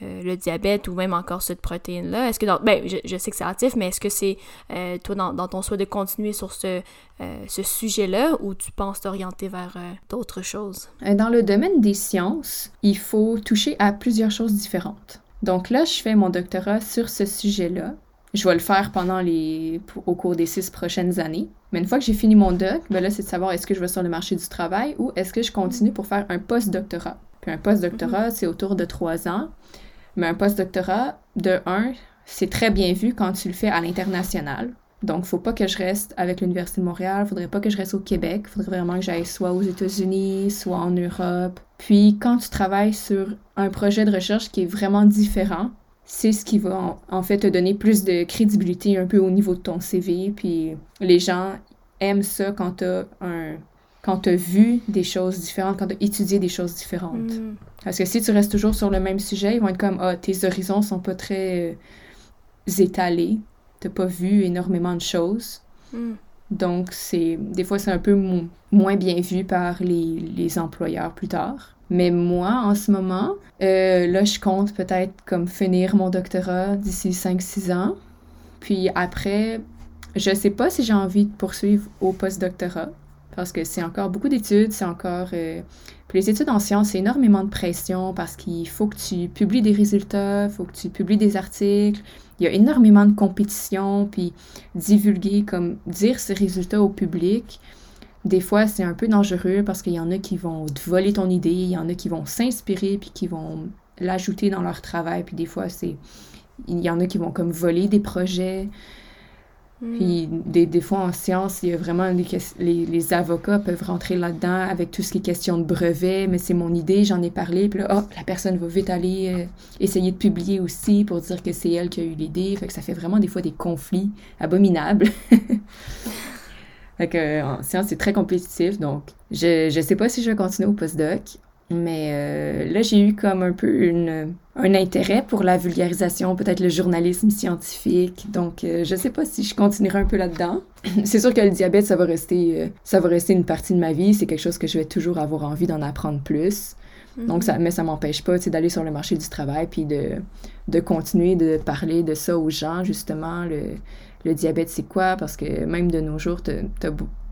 le diabète ou même encore cette protéine-là? Est-ce que dans, ben, je, sais que c'est actif, mais est-ce que c'est euh, toi dans, ton souhait de continuer sur ce, euh, ce sujet-là ou tu penses t'orienter vers d'autres choses? Dans le domaine des sciences, il faut toucher à plusieurs choses différentes. Donc là, je fais mon doctorat sur ce sujet-là. Je vais le faire pendant les, au cours des six prochaines années. Mais une fois que j'ai fini mon doc, ben là, c'est de savoir est-ce que je vais sur le marché du travail ou est-ce que je continue pour faire un post-doctorat. Puis un post-doctorat, mm-hmm. c'est autour de trois ans. Mais un post-doctorat, de un, c'est très bien vu quand tu le fais à l'international. Donc, faut pas que je reste avec l'Université de Montréal, faudrait pas que je reste au Québec, faudrait vraiment que j'aille soit aux États-Unis, soit en Europe. Puis, quand tu travailles sur un projet de recherche qui est vraiment différent, c'est ce qui va en, fait te donner plus de crédibilité un peu au niveau de ton CV. Puis, les gens aiment ça quand tu as un quand tu as vu des choses différentes, quand tu as étudié des choses différentes. Mm. Parce que si tu restes toujours sur le même sujet, ils vont être comme Ah, tes horizons sont pas très euh, étalés, t'as pas vu énormément de choses. Mm. Donc, c'est des fois, c'est un peu moins bien vu par les, les, employeurs plus tard. Mais moi, en ce moment, euh, là, je compte peut-être comme finir mon doctorat d'ici 5-6 ans. Puis après, je sais pas si j'ai envie de poursuivre au post-doctorat parce que c'est encore beaucoup d'études, c'est encore... Euh, puis les études en sciences, c'est énormément de pression parce qu'il faut que tu publies des résultats, il faut que tu publies des articles, il y a énormément de compétition, puis divulguer, comme dire ces résultats au public, des fois, c'est un peu dangereux parce qu'il y en a qui vont te voler ton idée, il y en a qui vont s'inspirer puis qui vont l'ajouter dans leur travail, puis des fois, c'est... Il y en a qui vont comme voler des projets. Puis des, des, fois en sciences, il y a vraiment les, les, avocats peuvent rentrer là-dedans avec tout ce qui est question de brevet, mais c'est mon idée, j'en ai parlé, puis là, oh, la personne va vite aller euh, essayer de publier aussi pour dire que c'est elle qui a eu l'idée, fait que ça fait vraiment des fois des conflits abominables. en sciences, c'est très compétitif, donc je, je sais pas si je vais continuer au postdoc, mais euh, là, j'ai eu comme un peu une, un intérêt pour la vulgarisation, peut-être le journalisme scientifique. Donc, euh, je sais pas si je continuerai un peu là-dedans. C'est sûr que le diabète, ça va rester, euh, ça va rester une partie de ma vie. C'est quelque chose que je vais toujours avoir envie d'en apprendre plus. Donc, ça, mais ça m'empêche pas d'aller sur le marché du travail puis de, de continuer de parler de ça aux gens, justement, le, le diabète, c'est quoi? Parce que même de nos jours,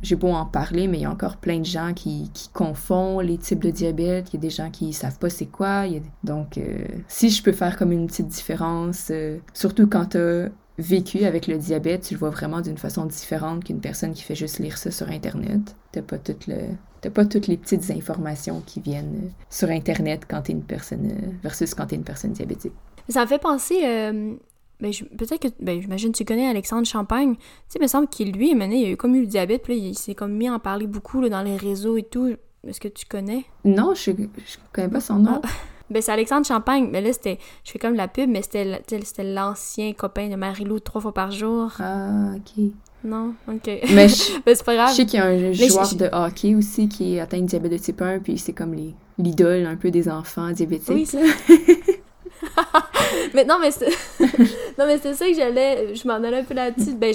j'ai beau en parler, mais il y a encore plein de gens qui, confondent les types de diabète. Il y a des gens qui savent pas c'est quoi. Donc, euh, si je peux faire comme une petite différence, euh, surtout quand tu as vécu avec le diabète, tu le vois vraiment d'une façon différente qu'une personne qui fait juste lire ça sur Internet. T'as pas toutes le... pas toutes les petites informations qui viennent euh, sur Internet quand t'es une personne versus quand t'es une personne diabétique. Ça me fait penser ben, peut-être que, ben, j'imagine tu connais Alexandre Champagne. Tu sais, il me semble qu'il, lui, il a eu comme eu le diabète, puis là, il s'est comme mis à en parler beaucoup là, dans les réseaux et tout. Est-ce que tu connais? Non, je, je connais pas son nom. Ah. Ben, c'est Alexandre Champagne. Mais là, c'était. Je fais comme la pub, mais c'était l'ancien copain de Marie-Lou trois fois par jour. Ah, ok. Non? Ok. Mais, ben, c'est pas grave. Je sais qu'il y a un joueur de hockey aussi qui est atteint de diabète de type 1, puis c'est comme l'idole un peu des enfants diabétiques. Oui, ça. mais non, mais c'est... ça que j'allais... Je m'en allais un peu là-dessus. Ben,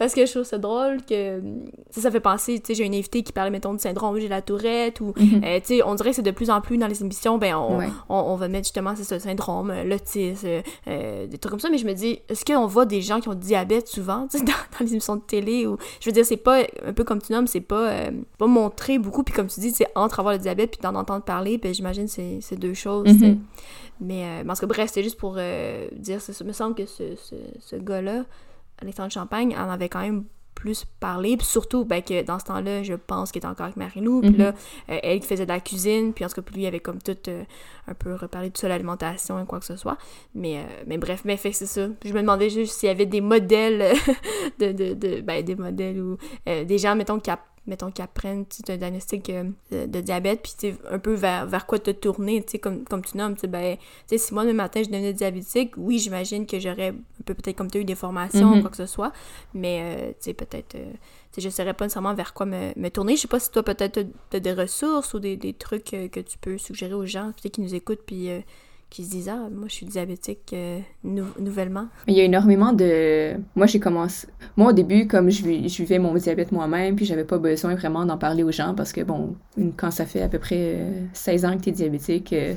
Parce que je trouve ça drôle que... Ça, fait penser, tu sais, j'ai une invitée qui parlait, mettons, du syndrome j'ai la tourette, ou, mhm. euh, tu sais, on dirait que c'est de plus en plus dans les émissions, ben, on, on, va mettre justement, c'est ce syndrome, euh, l'autisme, euh, des trucs comme ça, mais je me dis, est-ce qu'on voit des gens qui ont du diabète souvent, tu sais, dans, les émissions de télé, ou... Je veux dire, c'est pas, un peu comme tu nommes, c'est pas, pas montré beaucoup, puis comme tu dis, c'est entre avoir le diabète puis d'en entendre parler, ben, j'imagine c'est c'est deux choses, mhm. Mais, euh, parce que bref, c'est juste pour euh, dire, ça me semble que ce, ce, ce gars-là, Alexandre Champagne, en avait quand même plus parlé, puis surtout ben, que dans ce temps-là, je pense qu'il était encore avec Marie-Lou, puis là, mhm. euh, elle faisait de la cuisine, puis en tout cas, lui, il avait comme tout un peu reparlé de ça, l'alimentation et quoi que ce soit. Mais, mais bref, mais fait c'est ça. Je me demandais juste s'il y avait des modèles de, de, de, ben, des modèles ou des gens, mettons, qui, mettons, qu'ils apprennent un diagnostic euh, de, diabète, puis un peu vers, vers quoi te tourner, comme, comme tu nommes. Ben, si moi, le matin, je devenais diabétique, oui, j'imagine que j'aurais un peu peut-être comme tu as eu des formations ou mm-hmm. quoi que ce soit, mais euh, sais peut-être, euh, je ne saurais pas nécessairement vers quoi me, me tourner. Je sais pas si toi, peut-être, tu as des ressources ou des, des trucs que tu peux suggérer aux gens, qui nous écoutent, puis qui se disent Ah, moi, je suis diabétique euh, nouvellement. Il y a énormément de. Moi, j'ai commencé. Moi, au début, comme je, vivais mon diabète moi-même, puis j'avais pas besoin vraiment d'en parler aux gens parce que, bon, quand ça fait à peu près 16 euh, ans que tu es diabétique, euh,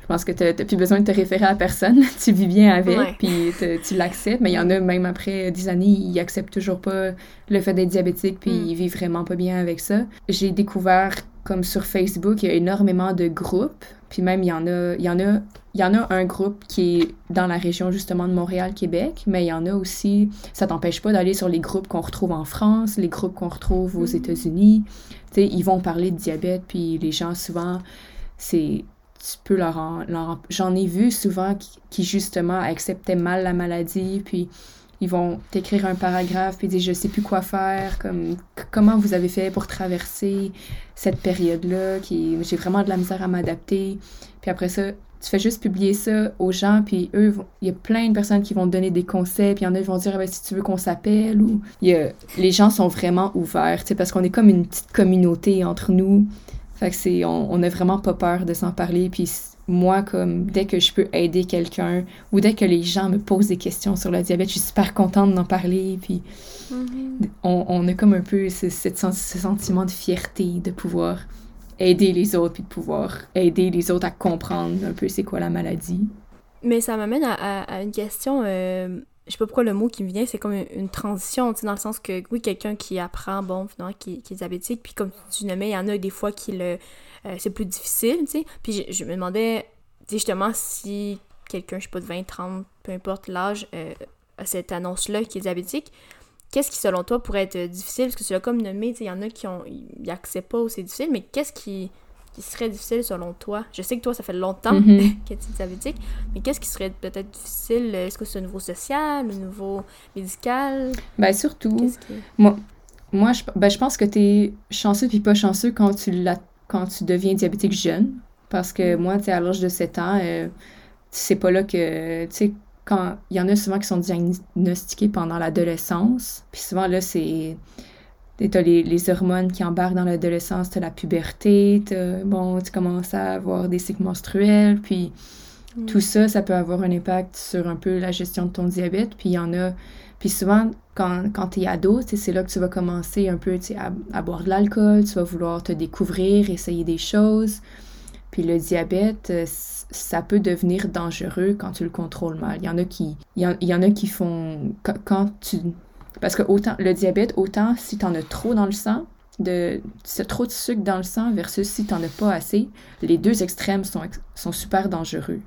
je pense que tu n'as plus besoin de te référer à personne. tu vis bien avec, puis tu l'acceptes. Mais il y en a, même après 10 années, ils acceptent toujours pas le fait d'être diabétique, puis mm. ils vivent vraiment pas bien avec ça. J'ai découvert, comme sur Facebook, il y a énormément de groupes puis même, il y en a, il y en a, il y en a un groupe qui est dans la région justement de Montréal-Québec, mais il y en a aussi, ça t'empêche pas d'aller sur les groupes qu'on retrouve en France, les groupes qu'on retrouve aux mm. États-Unis. Tu sais, ils vont parler de diabète, puis les gens souvent, c'est tu peux leur, leur j'en ai vu souvent qui, qui, justement acceptaient mal la maladie puis ils vont t'écrire un paragraphe puis dire je sais plus quoi faire comme comment vous avez fait pour traverser cette période là qui j'ai vraiment de la misère à m'adapter. Puis après ça tu fais juste publier ça aux gens puis eux il y a plein de personnes qui vont te donner des conseils puis il y en a qui vont dire ah ben, si tu veux qu'on s'appelle ou y a, les gens sont vraiment ouverts parce qu'on est comme une petite communauté entre nous. Fait c'est on, on a vraiment pas peur de s'en parler puis moi, comme dès que je peux aider quelqu'un ou dès que les gens me posent des questions sur le diabète, je suis super contente d'en parler. Puis mm-hmm. on, a comme un peu ce, sentiment de fierté de pouvoir aider les autres puis de pouvoir aider les autres à comprendre un peu c'est quoi la maladie. Mais ça m'amène à, une question. Euh, je sais pas pourquoi le mot qui me vient, c'est comme une, transition, tu sais, dans le sens que, oui, quelqu'un qui apprend, bon, finalement, qui, qui, est diabétique, puis comme tu nommais, il y en a des fois qui le euh, c'est plus difficile, tu sais. Puis je, me demandais, tu sais, justement, si quelqu'un, je sais pas, de 20, 30, peu importe l'âge, euh, a cette annonce-là qui est diabétique, qu'est-ce qui, selon toi, pourrait être difficile? Parce que tu l'as comme nommé, tu sais, il y en a qui ont, ils acceptent pas ou c'est difficile, mais qu'est-ce qui, qui serait difficile selon toi? Je sais que toi, ça fait longtemps Mhm. que tu es diabétique, mais qu'est-ce qui serait peut-être difficile? Est-ce que c'est au niveau social, au niveau médical? Ben surtout, qui... moi, je, ben, je pense que t'es chanceux puis pas chanceux quand tu, la, quand tu deviens diabétique jeune. Parce que moi, tu sais, à l'âge de 7 ans, euh, c'est pas là que, tu sais, quand il y en a souvent qui sont diagnostiqués pendant l'adolescence, puis souvent là, c'est t'as les, les hormones qui embarquent dans l'adolescence, t'as la puberté, t'as, bon, tu commences à avoir des cycles menstruels, puis Mm. tout ça, ça peut avoir un impact sur un peu la gestion de ton diabète, puis il y en a, puis souvent, quand, quand ado, tu sais, c'est là que tu vas commencer un peu, tu à, boire de l'alcool, tu vas vouloir te découvrir, essayer des choses, puis le diabète, euh, ça peut devenir dangereux quand tu le contrôles mal. Il y en a qui, y en, en a qui font, quand, tu, parce que le diabète, autant si t'en as trop dans le sang, de, c'est trop de sucre dans le sang versus si t'en as pas assez, les deux extrêmes sont, ex- sont super dangereux.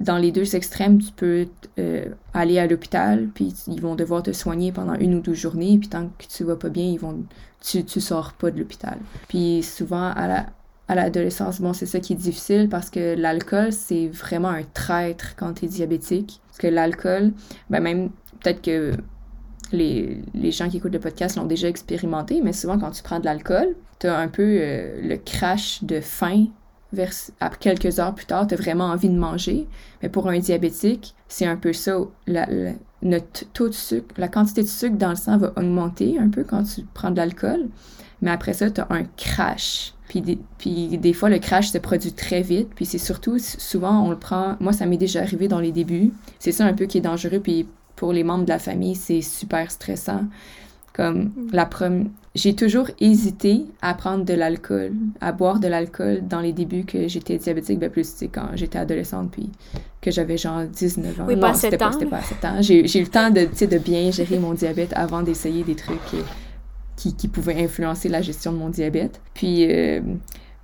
Dans les deux extrêmes, tu peux euh, aller à l'hôpital, puis ils vont devoir te soigner pendant une ou deux journées, puis tant que tu vas pas bien, ils vont, tu, tu sors pas de l'hôpital. Puis souvent, à la, à l'adolescence, bon, c'est ça qui est difficile parce que l'alcool, c'est vraiment un traître quand tu es diabétique. Parce que l'alcool, ben même, peut-être que les, les gens qui écoutent le podcast l'ont déjà expérimenté, mais souvent quand tu prends de l'alcool, tu as un peu euh, le crash de faim quelques heures plus tard, tu as vraiment envie de manger. Mais pour un diabétique, c'est un peu ça. La, la- notre taux de sucre, la quantité de sucre dans le sang va augmenter un peu quand tu prends de l'alcool. Mais après ça, tu as un crash. Puis des, puis des fois, le crash se produit très vite. Puis c'est surtout, souvent, on le prend... Moi, ça m'est déjà arrivé dans les débuts. C'est ça un peu qui est dangereux. Puis pour les membres de la famille, c'est super stressant. Comme la première... J'ai toujours hésité à prendre de l'alcool, à boire de l'alcool dans les débuts que j'étais diabétique, ben plus, quand j'étais adolescente, puis que j'avais genre 19 ans. Oui, pas c'était pas, ans, c'était là. pas à 7 ans. J'ai eu le temps de, de bien gérer mon diabète avant d'essayer des trucs euh, qui, qui pouvaient influencer la gestion de mon diabète. Puis, euh,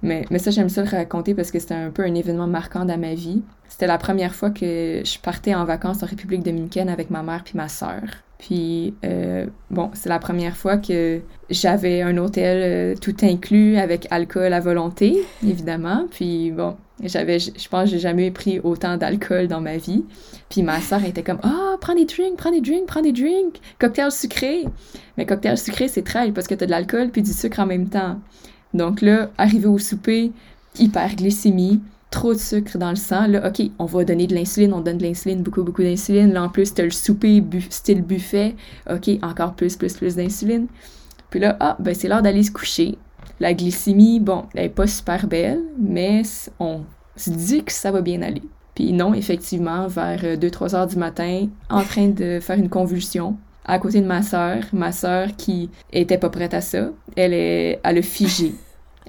mais, mais ça, j'aime ça le raconter parce que c'était un peu un événement marquant dans ma vie. C'était la première fois que je partais en vacances en République dominicaine avec ma mère puis ma sœur. Puis, euh, bon, c'est la première fois que j'avais un hôtel euh, tout inclus avec alcool à volonté, évidemment. Puis, bon, j'avais, je pense j'ai jamais pris autant d'alcool dans ma vie. Puis ma sœur était comme « Ah, prends des drinks, prends des drinks, prends des drinks! Cocktail sucré! » Mais cocktail sucré, c'est trail parce que t'as de l'alcool puis du sucre en même temps. Donc là, arrivé au souper, hyperglycémie, trop de sucre dans le sang. Là, OK, on va donner de l'insuline, on donne de l'insuline, beaucoup, beaucoup d'insuline. Là, en plus, t'as le souper style buffet. OK, encore plus, plus, plus d'insuline. Puis là, ah, ben c'est l'heure d'aller se coucher. La glycémie, bon, elle est pas super belle, mais on se dit que ça va bien aller. Puis non, effectivement, vers 2-3 heures du matin, en train de faire une convulsion, à côté de ma sœur, ma sœur qui était pas prête à ça, elle est, elle a figé.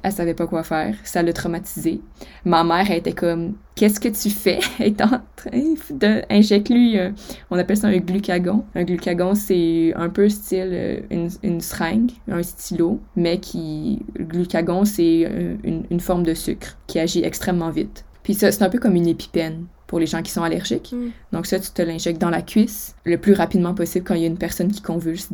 Elle savait pas quoi faire, ça l'a traumatisée. Ma mère, elle était comme, qu'est-ce que tu fais? Elle est en train d'injecter lui, euh, on appelle ça un glucagon. Un glucagon, c'est un peu style euh, une, une seringue, un stylo, mais qui, le glucagon, c'est euh, une, une forme de sucre qui agit extrêmement vite. Puis ça, c'est un peu comme une épipène pour les gens qui sont allergiques. Mm. Donc ça, tu te l'injectes dans la cuisse le plus rapidement possible quand il y a une personne qui convulse,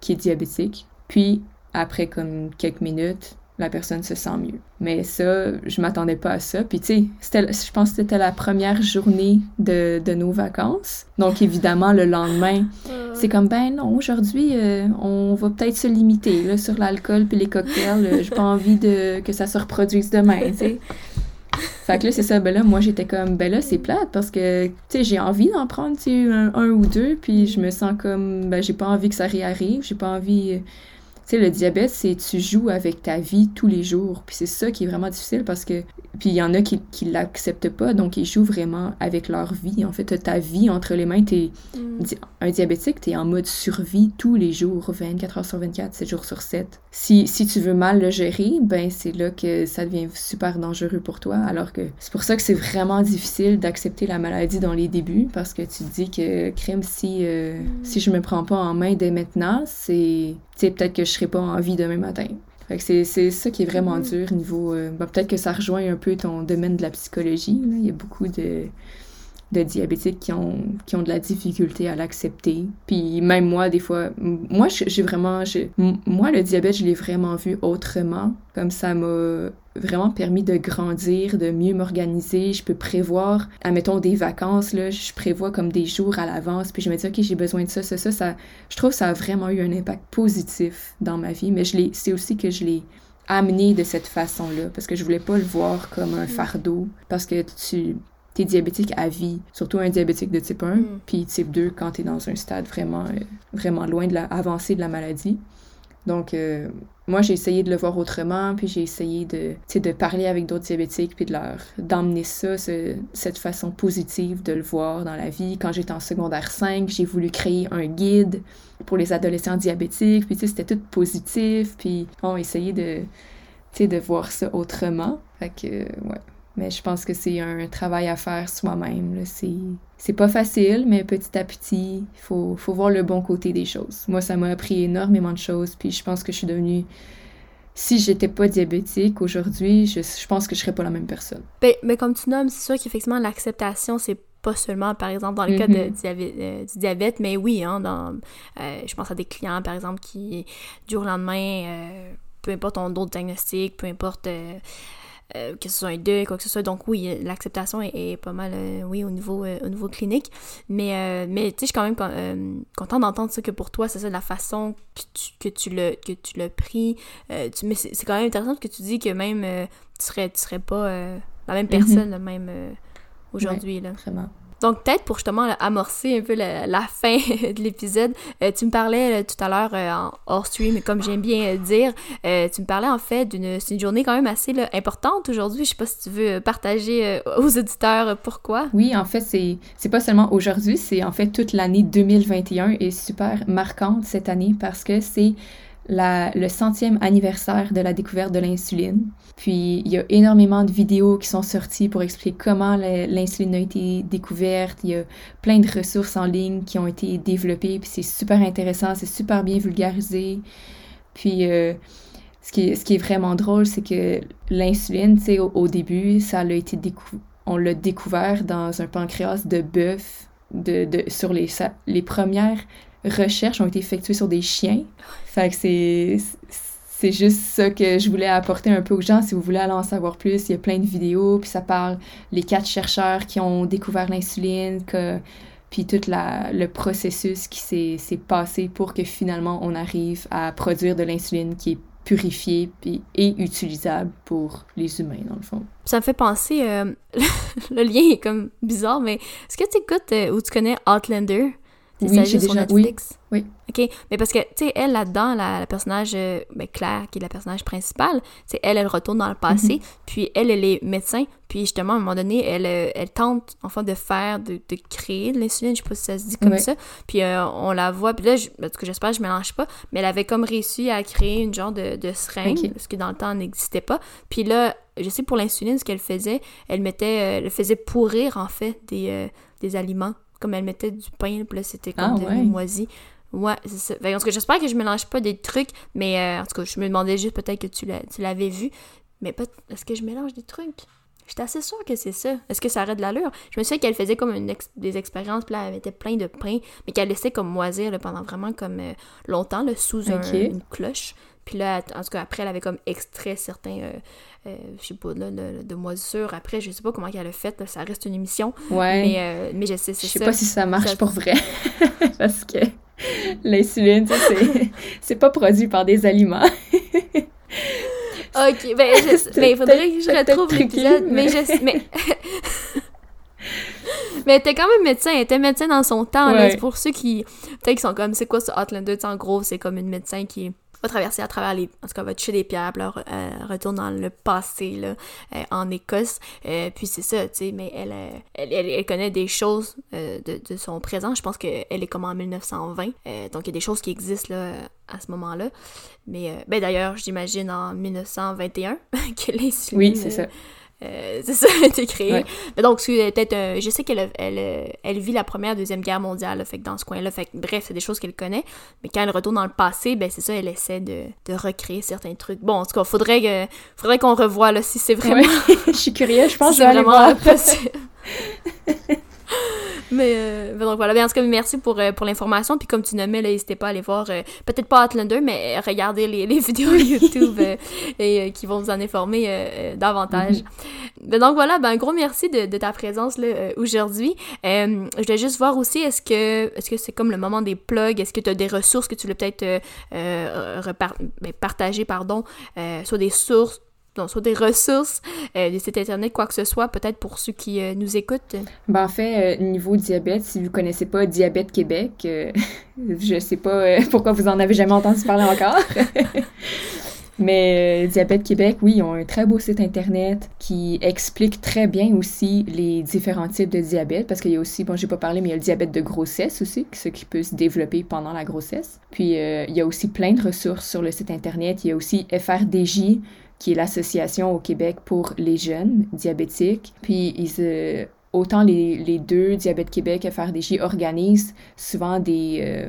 qui est diabétique. Puis, après comme quelques minutes, la personne se sent mieux. Mais ça, je m'attendais pas à ça. Puis tu sais, je pense que c'était la première journée de, de nos vacances. Donc évidemment, le lendemain, Euh, c'est comme, ben non, aujourd'hui, euh, on va peut-être se limiter là, sur l'alcool puis les cocktails. Euh, J'ai pas envie de, que ça se reproduise demain, tu sais. Fait que là, c'est ça. Ben là, moi, j'étais comme, ben là, c'est plate parce que, tu sais, j'ai envie d'en prendre, tu sais, un, un ou deux, puis je me sens comme, ben, j'ai pas envie que ça réarrive, j'ai pas envie. Sais, le diabète, c'est tu joues avec ta vie tous les jours. Puis c'est ça qui est vraiment difficile parce que. Puis il y en a qui, qui l'acceptent pas, donc ils jouent vraiment avec leur vie. En fait, ta vie entre les mains, t'es mm. Un diabétique, tu es en mode survie tous les jours, 24 heures sur 24, 7 jours sur 7. Si, si tu veux mal le gérer, ben c'est là que ça devient super dangereux pour toi. Alors que c'est pour ça que c'est vraiment difficile d'accepter la maladie dans les débuts, parce que tu te dis que, crème, si, euh, si je me prends pas en main dès maintenant, c'est peut-être que je serai pas en vie demain matin. Fait que c'est, ça qui est vraiment Mhm. dur niveau... euh, ben, peut-être que ça rejoint un peu ton domaine de la psychologie. là. Il y a beaucoup de de diabétiques qui ont, qui ont de la difficulté à l'accepter. Puis même moi, des fois, moi, j'ai vraiment, moi, le diabète, je l'ai vraiment vu autrement. Comme ça m'a vraiment permis de grandir, de mieux m'organiser. Je peux prévoir, admettons, des vacances, là, je prévois comme des jours à l'avance, puis je me dis, OK, j'ai besoin de ça, ça, ça, ça. Je trouve que ça a vraiment eu un impact positif dans ma vie, mais je c'est aussi que je l'ai amené de cette façon-là, parce que je voulais pas le voir comme un mm. fardeau, parce que tu es diabétique à vie, surtout un diabétique de type 1, mm. puis type 2 quand tu es dans un stade vraiment, euh, vraiment loin de la, de la maladie. Donc, euh, moi, j'ai essayé de le voir autrement, puis j'ai essayé de, de parler avec d'autres diabétiques, puis de leur d'emmener ça, cette façon positive de le voir dans la vie. Quand j'étais en secondaire 5, j'ai voulu créer un guide pour les adolescents diabétiques, puis c'était tout positif, puis on essayé de, de voir ça autrement. Fait que, ouais. Mais je pense que c'est un travail à faire soi-même. C'est pas facile, mais petit à petit, il faut, faut voir le bon côté des choses. Moi, ça m'a appris énormément de choses, puis je pense que je suis devenue si j'étais pas diabétique aujourd'hui, je, je, pense que je serais pas la même personne. Ben, mais comme tu nommes, c'est sûr qu'effectivement, l'acceptation, c'est pas seulement, par exemple, dans le cas de mm-hmm. diabète, euh, du diabète, mais oui, hein, dans, euh, je pense à des clients, par exemple, qui, du jour au lendemain, euh, peu importe ton autre diagnostic, peu importe euh, que ce soit un deuil, quoi que ce soit. Donc oui, l'acceptation est, pas mal, euh, oui, au niveau, euh, au niveau clinique. Mais, mais tu sais, je suis quand même contente d'entendre ça, que pour toi, c'est ça, la façon que tu, que tu l'as, que tu l'as pris. Tu, mais c'est quand même intéressant que tu dis que même tu serais, tu serais pas la même mm-hmm. personne, même aujourd'hui. là. Vraiment. Donc, peut-être pour justement amorcer un peu la, fin de l'épisode, euh, tu me parlais euh, tout à l'heure euh, en hors stream, comme j'aime bien dire, tu me parlais en fait d'une une journée quand même assez importante aujourd'hui. Je sais pas si tu veux partager aux auditeurs pourquoi. Oui, en fait, c'est c'est pas seulement aujourd'hui, c'est en fait toute l'année 2021 est super marquante cette année parce que c'est le centième anniversaire de la découverte de l'insuline. Puis il y a énormément de vidéos qui sont sorties pour expliquer comment l'insuline a été découverte. Il y a plein de ressources en ligne qui ont été développées. Puis c'est super intéressant, c'est super bien vulgarisé. Puis euh, ce, qui est, ce qui est vraiment drôle, c'est que l'insuline, tu sais, au, début, ça a été on l'a découvert dans un pancréas de bœuf de, de, sur les, les premières recherches ont été effectuées sur des chiens. Fait que c'est c'est juste ça que je voulais apporter un peu aux gens. Si vous voulez aller en savoir plus, il y a plein de vidéos, puis ça parle les quatre chercheurs qui ont découvert l'insuline, puis tout la, le processus qui s'est passé pour que finalement on arrive à produire de l'insuline qui est purifiée puis, et utilisable pour les humains, dans le fond. Ça me fait penser, euh, le lien est comme bizarre, mais est-ce que tu écoutes euh, ou tu connais Outlander? Oui, j'ai déjà... Netflix? Oui, OK. Mais parce que, tu sais, elle, là-dedans, la, personnage, euh, ben, Claire, qui est la personnage principale, c'est elle, elle retourne dans le passé, mhm. puis elle, elle est médecin, puis justement, à un moment donné, elle, euh, elle tente, enfin, de faire, de, de créer de l'insuline, je sais pas si ça se dit comme ça, puis euh, on la voit, puis là, je, parce que j'espère que je mélange pas, mais elle avait comme réussi à créer une genre de, de seringue, ce qui dans le temps n'existait pas, puis là, je sais pour l'insuline, ce qu'elle faisait, elle mettait, elle faisait pourrir, en fait, des, des aliments comme elle mettait du pain, puis là, c'était comme ah, des moisi. Ouais, c'est ça. en tout cas, j'espère que je mélange pas des trucs, mais euh, en tout cas, je me demandais juste peut-être que tu l'avais vu. Mais est-ce que je mélange des trucs? J'étais assez sûre que c'est ça. Est-ce que ça aurait de l'allure? Je me souviens qu'elle faisait comme une des expériences, puis là, elle mettait plein de pain, mais qu'elle laissait comme moisir pendant vraiment comme euh, longtemps, là, sous une cloche. Puis là, en tout cas, après, elle avait comme extrait certains, euh, euh, je sais pas, là, de, moisissures. Après, je sais pas comment elle a fait, ça reste une émission. Ouais. Mais, euh, mais je sais, c'est ça. Je sais pas si ça marche pour vrai. Parce que l'insuline, c'est pas produit par des aliments. ok, ben, mais il faudrait que je retrouve l'épisode. Mais je mais... mais elle était quand même médecin, elle était médecin dans son temps. Ouais. pour ceux qui, peut-être qui sont comme, c'est quoi ce Outlander? En gros, c'est comme une médecin qui va traverser à travers les. En tout cas, va toucher des pierres, puis euh, retourne dans le passé, là, euh, en Écosse. Euh, puis c'est ça, tu sais, mais elle, elle, elle, connaît des choses de, de, son présent. Je pense qu'elle est comme en 1920. donc il y a des choses qui existent, là, à ce moment-là. Mais, ben d'ailleurs, j'imagine en 1921 que les Oui, c'est ça euh, c'est ça, a été créé. Donc, peut-être, euh, je sais qu'elle elle, elle, vit la première, deuxième guerre mondiale, fait que dans ce coin-là, fait bref, c'est des choses qu'elle connaît. Mais quand elle retourne dans le passé, ben c'est ça, elle essaie de, de, recréer certains trucs. Bon, en tout cas, faudrait, faudrait qu'on revoie là si c'est vraiment. je suis curieuse, je pense que je vais aller voir. Mais, donc voilà. Bien, en tout cas, merci pour, pour l'information. Puis comme tu nommais, n'hésitez pas à aller voir, peut-être pas Outlander, mais regardez les, les vidéos YouTube et qui vont vous en informer davantage. Mm-hmm. donc voilà, ben, un gros merci de, de ta présence là, aujourd'hui. je voulais juste voir aussi, est-ce que est-ce que c'est comme le moment des plugs? Est-ce que tu as des ressources que tu veux peut-être ben, partager, pardon, soit des sources donc, soit des ressources, euh, des sites internet, quoi que ce soit, peut-être pour ceux qui euh, nous écoutent? Ben, en fait, euh, niveau diabète, si vous connaissez pas Diabète Québec, je sais pas pourquoi vous en avez jamais entendu parler encore. Mais Diabète Québec, oui, ils ont un très beau site internet qui explique très bien aussi les différents types de diabète, parce qu'il y a aussi, bon, j'ai pas parlé, mais il y a le diabète de grossesse aussi, ce qui peut se développer pendant la grossesse. Puis il y a aussi plein de ressources sur le site internet. Il y a aussi FRDJ, qui est l'association au Québec pour les jeunes diabétiques. Puis ils, euh, autant les, les, deux, Diabète Québec et FRDJ, organisent souvent des, euh,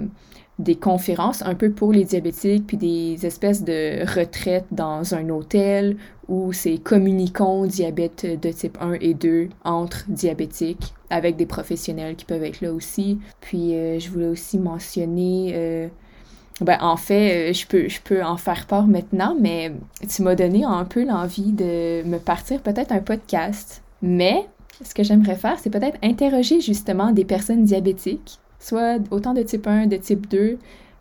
des conférences un peu pour les diabétiques, puis des espèces de retraites dans un hôtel où c'est communiquons diabète de type 1 et 2 entre diabétiques avec des professionnels qui peuvent être là aussi. Puis euh, je voulais aussi mentionner ben, en fait, euh, je peux, je peux en faire part maintenant, mais tu m'as donné un peu l'envie de me partir peut-être un podcast. Mais ce que j'aimerais faire, c'est peut-être interroger justement des personnes diabétiques, soit autant de type 1, de type 2,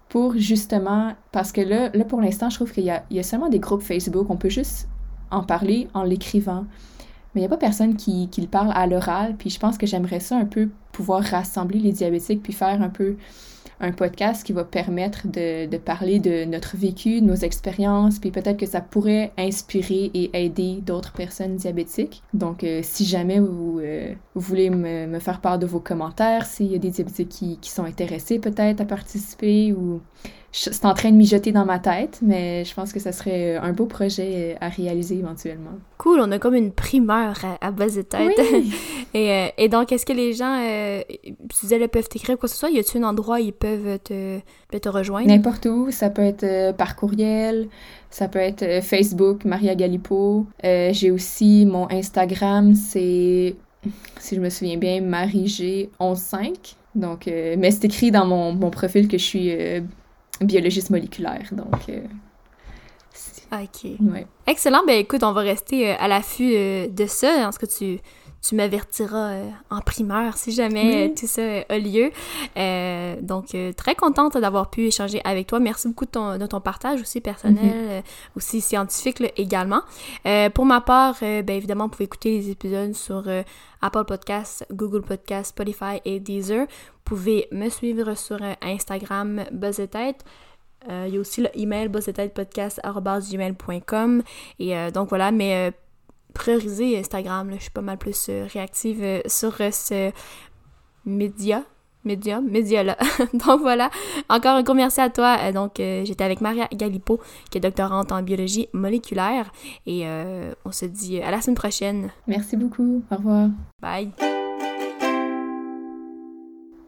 pour justement, parce que là, là pour l'instant, je trouve qu'il y y a seulement des groupes Facebook, on peut juste en parler en l'écrivant. Mais il n'y a pas personne qui, qui le parle à l'oral, puis je pense que j'aimerais ça un peu pouvoir rassembler les diabétiques, puis faire un peu un podcast qui va permettre de, parler de notre vécu, de nos expériences, puis peut-être que ça pourrait inspirer et aider d'autres personnes diabétiques. Donc, euh, si jamais vous, euh, voulez me, me, faire part de vos commentaires, s'il y a des diabétiques qui, qui sont intéressés peut-être à participer ou c'est en train de mijoter dans ma tête, mais je pense que ça serait un beau projet à réaliser éventuellement. Cool, on a comme une primeur à, base de tête. et, euh, et, donc, est-ce que les gens, euh, tu disais, peuvent t'écrire quoi que ce soit? Y a-t-il un endroit où ils peuvent te, te rejoindre? N'importe où. Ça peut être euh, par courriel, ça peut être Facebook, Maria Galipo. J'ai aussi mon Instagram, c'est, si je me souviens bien, marie-g115. Donc, mais c'est écrit dans mon, mon, profil que je suis biologiste moléculaire. Donc, euh, OK. Excellent. Ben écoute, on va rester euh, à l'affût euh, de ça. En ce que tu, tu m'avertiras en primeur si jamais tout ça a lieu. donc, très contente d'avoir pu échanger avec toi. Merci beaucoup de ton, de ton partage aussi personnel, mm-hmm. aussi scientifique également. pour ma part, ben évidemment, vous pouvez écouter les épisodes sur Apple Podcasts, Google Podcasts, Spotify et Deezer. Vous pouvez me suivre sur Instagram Buzzetête. Euh, il y a aussi l'email buzzetêtepodcast.gmail.com et euh, donc voilà, mais euh, priorisez Instagram, je suis pas mal plus réactive sur ce média, médium, média là. donc voilà, encore un gros merci à toi. donc j'étais avec Maria Galipo, qui est doctorante en biologie moléculaire et on se dit à la semaine prochaine. Merci beaucoup, au revoir. Bye.